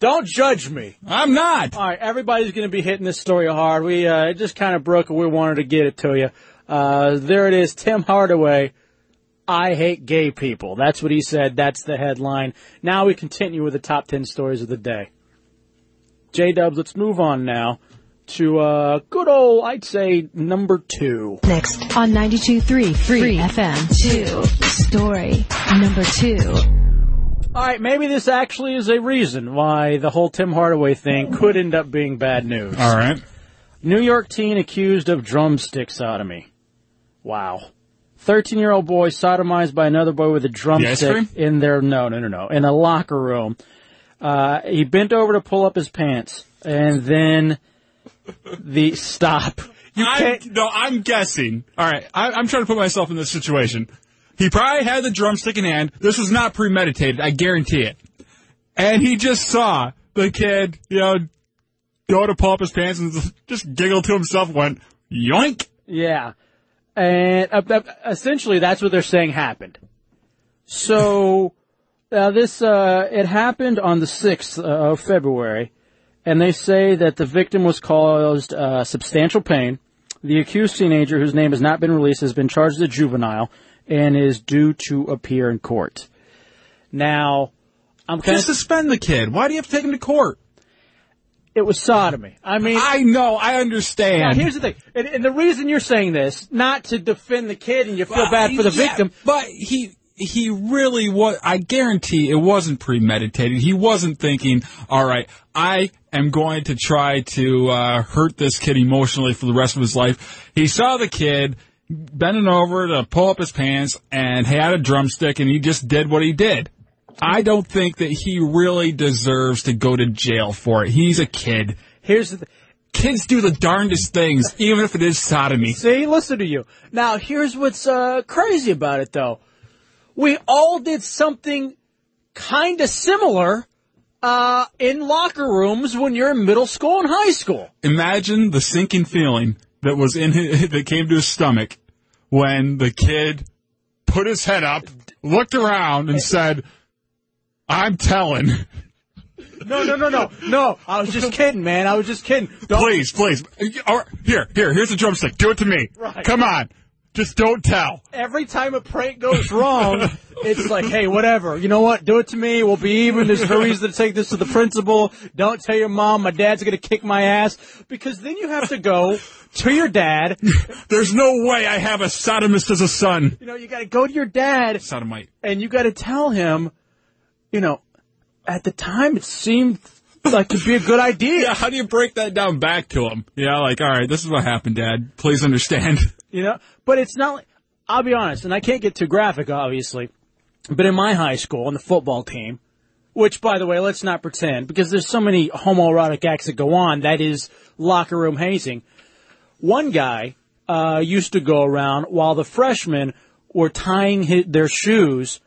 Don't judge me. I'm not. All right, everybody's going to be hitting this story hard. We uh, it just kind of broke, and we wanted to get it to you. Uh, there it is, Tim Hardaway. I hate gay people. That's what he said. That's the headline. Now we continue with the top ten stories of the day. J Dubs, let's move on now to uh, good old, I'd say, number two. Next on 92.3 Free FM. Two. Story number two. All right, maybe this actually is a reason why the whole Tim Hardaway thing could end up being bad news. All right. New York teen accused of drumstick sodomy. Wow. 13 year old boy sodomized by another boy with a drumstick cream? in their, no, no, no, no, in a locker room. Uh, he bent over to pull up his pants and then the, stop. You I'm, no, I'm guessing. All right, I, I'm trying to put myself in this situation. He probably had the drumstick in hand. This was not premeditated. I guarantee it. And he just saw the kid, you know, go to pull up his pants and just giggle to himself. Went yoink. Yeah. And uh, uh, essentially that's what they're saying happened. So, uh, this, uh, it happened on the 6th of February, and they say that the victim was caused, uh, substantial pain. The accused teenager, whose name has not been released, has been charged as a juvenile and is due to appear in court. Now, I'm kind Just suspend the kid. Why do you have to take him to court? It was sodomy. I mean, I know, I understand. Now, here's the thing, and, and the reason you're saying this, not to defend the kid and you feel bad for the yeah, victim, But he he really was. I guarantee it wasn't premeditated. He wasn't thinking, "All right, I am going to try to uh, hurt this kid emotionally for the rest of his life." He saw the kid bending over to pull up his pants and had a drumstick, and he just did what he did. I don't think that he really deserves to go to jail for it. He's a kid. Here's the th- kids do the darndest things, even if it is sodomy. See, listen to you. Now, here's what's uh, crazy about it, though. We all did something kind of similar uh, in locker rooms when you're in middle school and high school. Imagine the sinking feeling that was in his, that came to his stomach when the kid put his head up, looked around, and said, "I'm telling." No, no, no, no, no. I was just kidding, man. I was just kidding. Don't- Please, please. Here, here, here's a drumstick. Do it to me. Right. Come on. Just don't tell. Every time a prank goes wrong, it's like, hey, whatever. You know what? Do it to me. We'll be even. There's no reason to take this to the principal. Don't tell your mom. My dad's going to kick my ass. Because then you have to go to your dad. There's no way I have a sodomist as a son. You know, you got to go to your dad. Sodomite. And you got to tell him, you know, at the time it seemed like it'd be a good idea. Yeah, how do you break that down back to him? Yeah, like, all right, this is what happened, Dad. Please understand. You know, but it's not like, I'll be honest, and I can't get too graphic, obviously, but in my high school, on the football team, which, by the way, let's not pretend, because there's so many homoerotic acts that go on, that is locker room hazing. One guy, uh, used to go around while the freshmen were tying his, their shoes,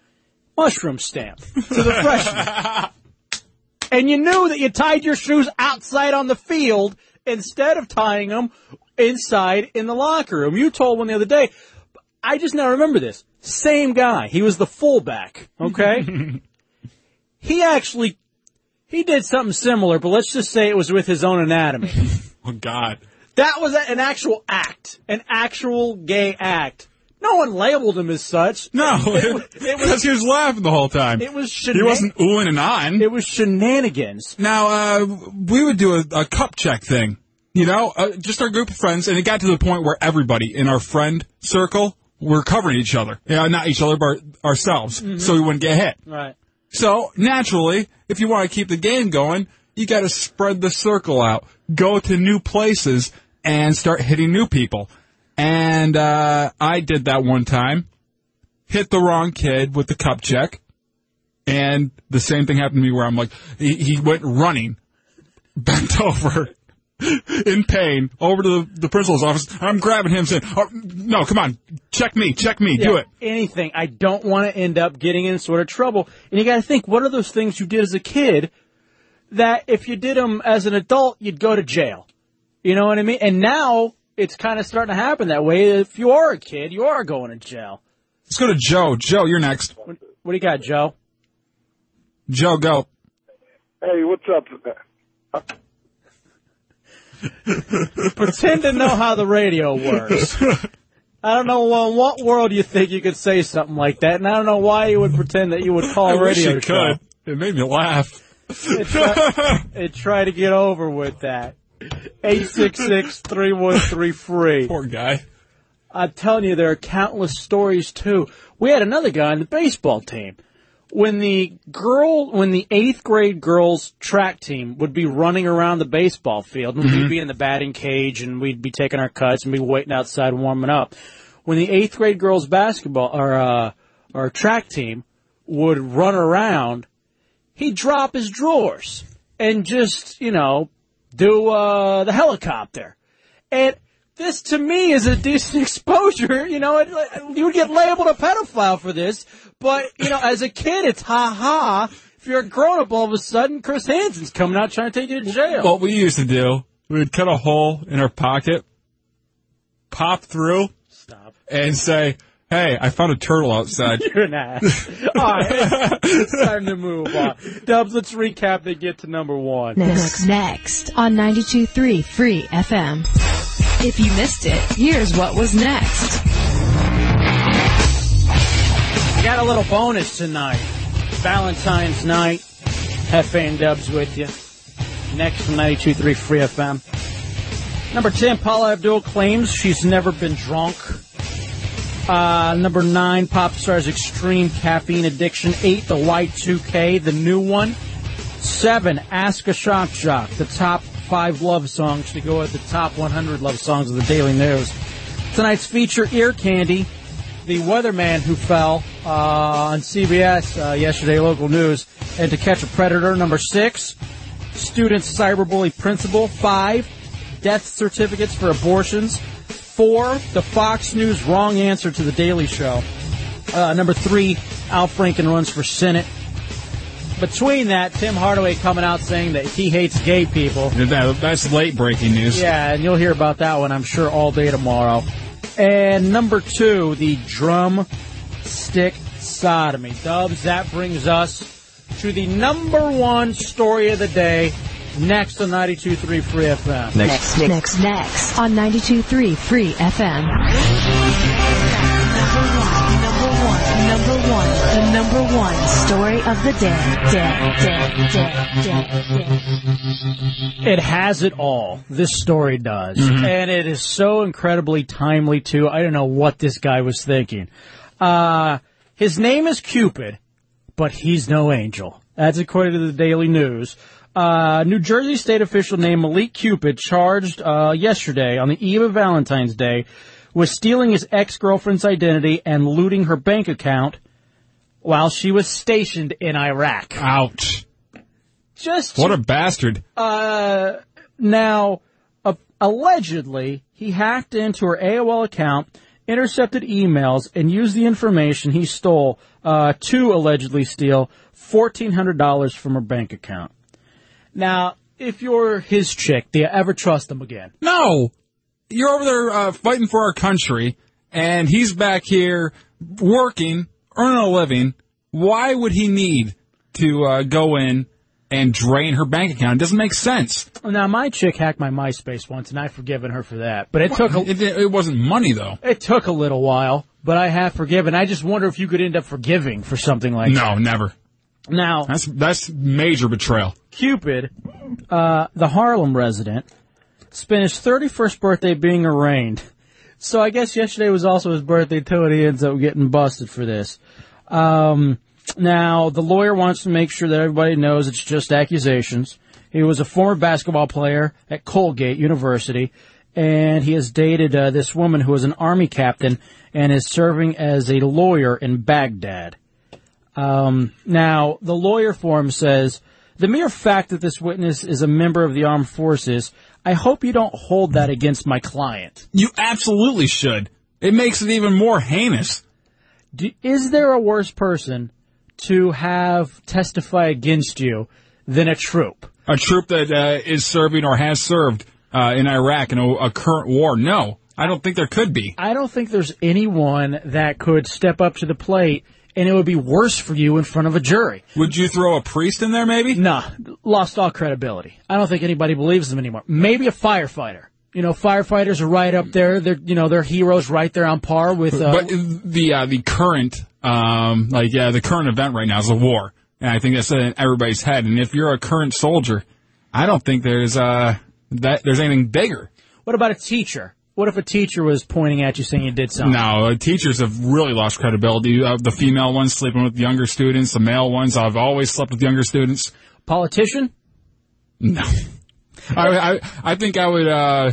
mushroom stamp to the freshmen. and you knew that you tied your shoes outside on the field instead of tying them inside in the locker room. You told one the other day. I just now remember this. Same guy. He was the fullback. Okay. he actually he did something similar, but let's just say it was with his own anatomy. oh, God. That was an actual act, an actual gay act. No one labeled him as such. No, it, it was because he was laughing the whole time. It was He wasn't oohing and on. It was shenanigans. Now, uh, we would do a, a cup check thing. You know, uh, just our group of friends, and it got to the point where everybody in our friend circle were covering each other. Yeah, not each other, but ourselves, Mhm. so we wouldn't get hit. Right. So naturally, if you want to keep the game going, you got to spread the circle out, go to new places, and start hitting new people. And uh, I did that one time, hit the wrong kid with the cup check, and the same thing happened to me where I'm like, he, he went running, bent over. In pain, over to the, the principal's office. I'm grabbing him, saying, oh, "No, come on, check me, check me, do it." Anything. I don't want to end up getting in sort of trouble. And you got to think, what are those things you did as a kid that if you did them as an adult, you'd go to jail? You know what I mean? And now it's kind of starting to happen that way. If you are a kid, you are going to jail. Let's go to Joe. Joe, you're next. What, what do you got, Joe? Joe, go. Hey, what's up? Pretend to know how the radio works. I don't know well, in what world you think you could say something like that, and I don't know why you would pretend that you would call I a wish radio you show. could. It made me laugh. and, try, try to get over with that. 866-3133. Poor guy. I'm telling you, there are countless stories too. We had another guy on the baseball team. When the girl, when the eighth grade girls track team would be running around the baseball field, and we'd Mhm. be in the batting cage, and we'd be taking our cuts and be waiting outside warming up. When the eighth grade girls basketball or uh, or track team would run around, he'd drop his drawers and just you know do uh, the helicopter. And this to me is a decent exposure. You know, it, you would get labeled a pedophile for this, but you know, as a kid, it's ha ha. If you're a grown up, all of a sudden, Chris Hansen's coming out trying to take you to jail. What we used to do, we would cut a hole in our pocket, pop through, Stop. and say, "Hey, I found a turtle outside." You're an ass. All right, it's time to move on. Dubs, let's recap and get to number one. Next, next on 92.3 Free FM. If you missed it, here's what was next. I got a little bonus tonight. Valentine's night. Jefe and Dubs with you. Next from 92.3 Free FM. Number 10, Paula Abdul claims she's never been drunk. Uh, number 9, pop star's extreme caffeine addiction. 8, the Y2K, the new one. 7, Ask a Shock Jock, the top 5 love songs to go at the top 100 love songs of the Daily News. Tonight's feature, Ear Candy, the weatherman who fell uh, on CBS uh, yesterday, local news, and to catch a predator. Number six, students cyberbully principal. Five, death certificates for abortions. Four, the Fox News wrong answer to the Daily Show. Uh, number three, Al Franken runs for Senate. Between that, Tim Hardaway coming out saying that he hates gay people. That- That's late breaking news. Yeah, and you'll hear about that one, I'm sure, all day tomorrow. And number two, the drum stick sodomy. Dubs, that brings us to the number one story of the day, next on 92.3 Free FM. Next, next, next on 92.3 Free FM. Number one, number one, the number one story of the day, day, day, day, day, day. It has it all. This story does. And it is so incredibly timely, too. I don't know what this guy was thinking. Uh, his name is Cupid, but he's no angel. That's according to the Daily News. Uh, New Jersey state official named Malik Cupid charged uh, yesterday on the eve of Valentine's Day with stealing his ex-girlfriend's identity and looting her bank account while she was stationed in Iraq. Ouch. Just What a bastard. uh, now, uh, allegedly, he hacked into her AOL account, intercepted emails, and used the information he stole uh, to allegedly steal $1,400 from her bank account. Now, if you're his chick, do you ever trust him again? No. You're over there uh, fighting for our country, and he's back here working, earning a living. Why would he need to uh, go in and drain her bank account. It doesn't make sense. Now, my chick hacked my MySpace once, and I've forgiven her for that. But it took a, It, it wasn't money though. it took a little while, but I have forgiven. I just wonder if you could end up forgiving for something like that. No, never. Now, That's that's major betrayal. Cupid, uh, the Harlem resident, spent his 31st birthday being arraigned. So I guess yesterday was also his birthday too, and he ends up getting busted for this. Um, now, the lawyer wants to make sure that everybody knows it's just accusations. He was a former basketball player at Colgate University, and he has dated uh, this woman who was an army captain and is serving as a lawyer in Baghdad. Um, now, the lawyer for him says, the mere fact that this witness is a member of the armed forces, I hope you don't hold that against my client. You absolutely should. It makes it even more heinous. Do, is there a worse person to have testify against you than a troop? A troop that uh, is serving or has served uh, in Iraq in a, a current war. No, I don't think there could be. I don't think there's anyone that could step up to the plate and it would be worse for you in front of a jury. Would you throw a priest in there maybe? Nah, lost all credibility. I don't think anybody believes them anymore. Maybe a firefighter. You know, firefighters are right up there. They're, you know, they're heroes right there on par with, uh, but the uh, the current um like yeah the current event right now is a war, and I think that's in everybody's head. And if you're a current soldier, I don't think there's uh that there's anything bigger. what about a teacher? What if a teacher was pointing at you saying you did something? No, uh, teachers have really lost credibility. Uh, the female ones sleeping with younger students, the male ones I've always slept with younger students. Politician? No, I, I I think I would. uh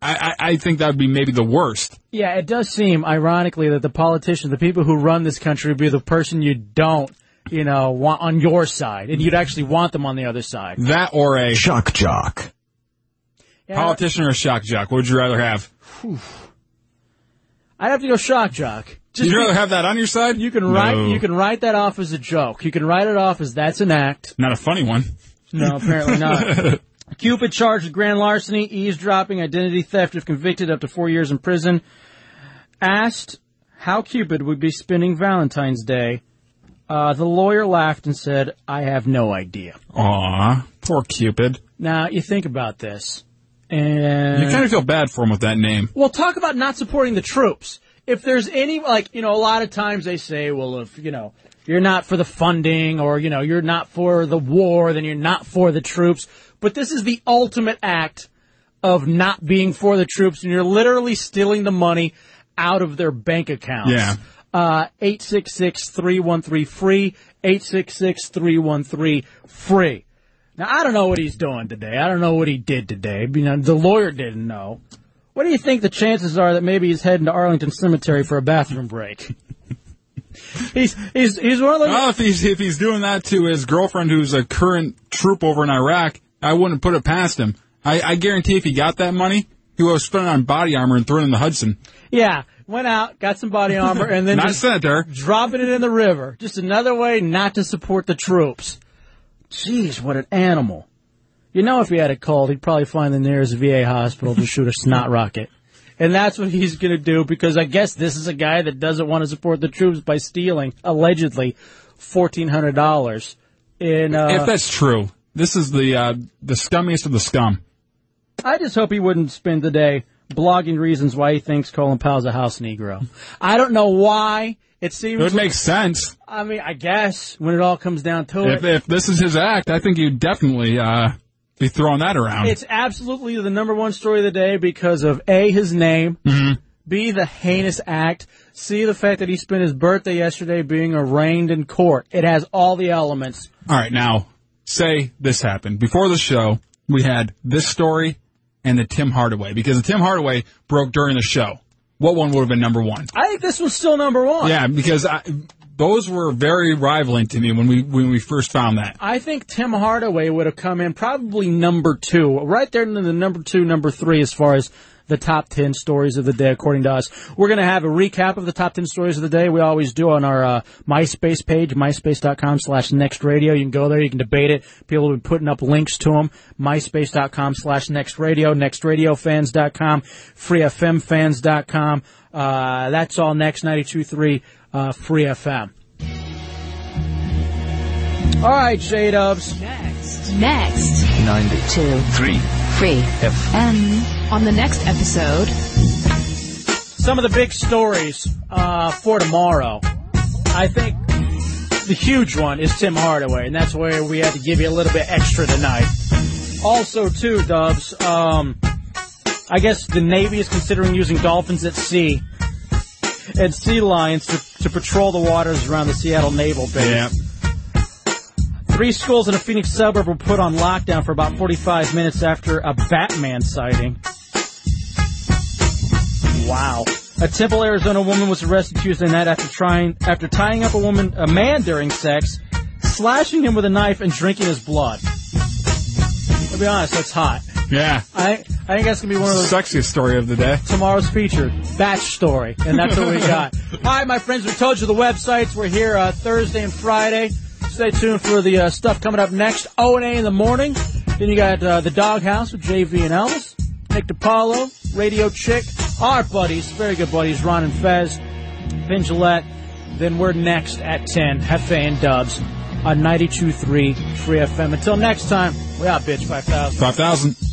I, I I think that would be maybe the worst. Yeah, it does seem ironically that the politicians, the people who run this country, would be the person you don't, you know, want on your side, and you'd actually want them on the other side. That or a shock jock. Politician or a shock jock? What would you rather have? I'd have to go shock jock. You'd rather have that on your side? You can write No. you can write that off as a joke. You can write it off as that's an act. Not a funny one. No, apparently not. Cupid charged with grand larceny, eavesdropping, identity theft if convicted up to four years in prison. Asked how Cupid would be spending Valentine's Day, uh, the lawyer laughed and said, I have no idea. Aw, poor Cupid. Now, you think about this. And You kind of feel bad for him with that name. Well, talk about not supporting the troops. If there's any, like, you know, a lot of times they say, well, if, you know, you're not for the funding or, you know, you're not for the war, then you're not for the troops. But this is the ultimate act of not being for the troops and you're literally stealing the money out of their bank accounts. Yeah. Uh, 866-313-FREE, 866-313-FREE. Now, I don't know what he's doing today. I don't know what he did today. You know, the lawyer didn't know. What do you think the chances are that maybe he's heading to Arlington Cemetery for a bathroom break? he's he's he's one of those. Well, if he's if he's doing that to his girlfriend, who's a current troop over in Iraq, I wouldn't put it past him. I, I guarantee if he got that money, he would have spent it on body armor and thrown it in the Hudson. Yeah, went out, got some body armor, and then Not just dropping it in the river. Just another way not to support the troops. Jeez, what an animal! You know, if he had a cold, he'd probably find the nearest VA hospital to shoot a snot rocket. And that's what he's going to do because I guess this is a guy that doesn't want to support the troops by stealing, allegedly, $1,400 in, uh, if that's true, this is the uh, the scummiest of the scum. I just hope he wouldn't spend the day blogging reasons why he thinks Colin Powell's a house Negro. I don't know why. It seems. It would make sense. I mean, I guess when it all comes down to If, it, if this is his act, I think you'd definitely uh, be throwing that around. it's absolutely the number one story of the day because of A, his name, Mhm. B, the heinous act, C, the fact that he spent his birthday yesterday being arraigned in court. It has all the elements. All right, now say this happened before the show. We had this story and the Tim Hardaway because the Tim Hardaway broke during the show. What one would have been number one? I think this was still number one. Yeah, because I, those were very rivaling to me when we when we first found that. I think Tim Hardaway would have come in probably number two, right there in the number two, number three as far as the top 10 stories of the day, according to us. We're going to have a recap of the top 10 stories of the day. We always do on our uh, MySpace page, myspace.com slash next radio. You can go there. You can debate it. People have been putting up links to them. MySpace.com slash next radio, nextradiofans.com, freefmfans.com. Uh, that's all next 92.3 uh, Free FM. FM. All right, J Dubs. Next. Next. 92. 3. Free FM. On the next episode, Some of the big stories uh, for tomorrow. I think the huge one is Tim Hardaway, and that's where we had to give you a little bit extra tonight. Also, too, Dubs, um, I guess the Navy is considering using dolphins at sea and sea lions to, to patrol the waters around the Seattle Naval Base. Yeah. Three schools in a Phoenix suburb were put on lockdown for about 45 minutes after a Batman sighting. Wow. A Tempe, Arizona woman was arrested Tuesday night after trying after tying up a woman a man during sex, slashing him with a knife and drinking his blood. I'll be honest, that's hot. Yeah. I I think that's gonna be one of the Sexiest story of the day. tomorrow's feature, Batch Story, and that's what we got. All right, my friends, we told you the websites. We're here uh, Thursday and Friday. Stay tuned for the uh, stuff coming up next. O and A in the morning. Then you got uh, the Doghouse with JV and Elvis, Nick DiPaolo, Radio Chick, our buddies, very good buddies, Ron and Fez, Vin Gillette. Then we're next at 10, Jefe and Dubs on 92.3 Free FM. Until next time, we out, bitch, 5000. 5,000.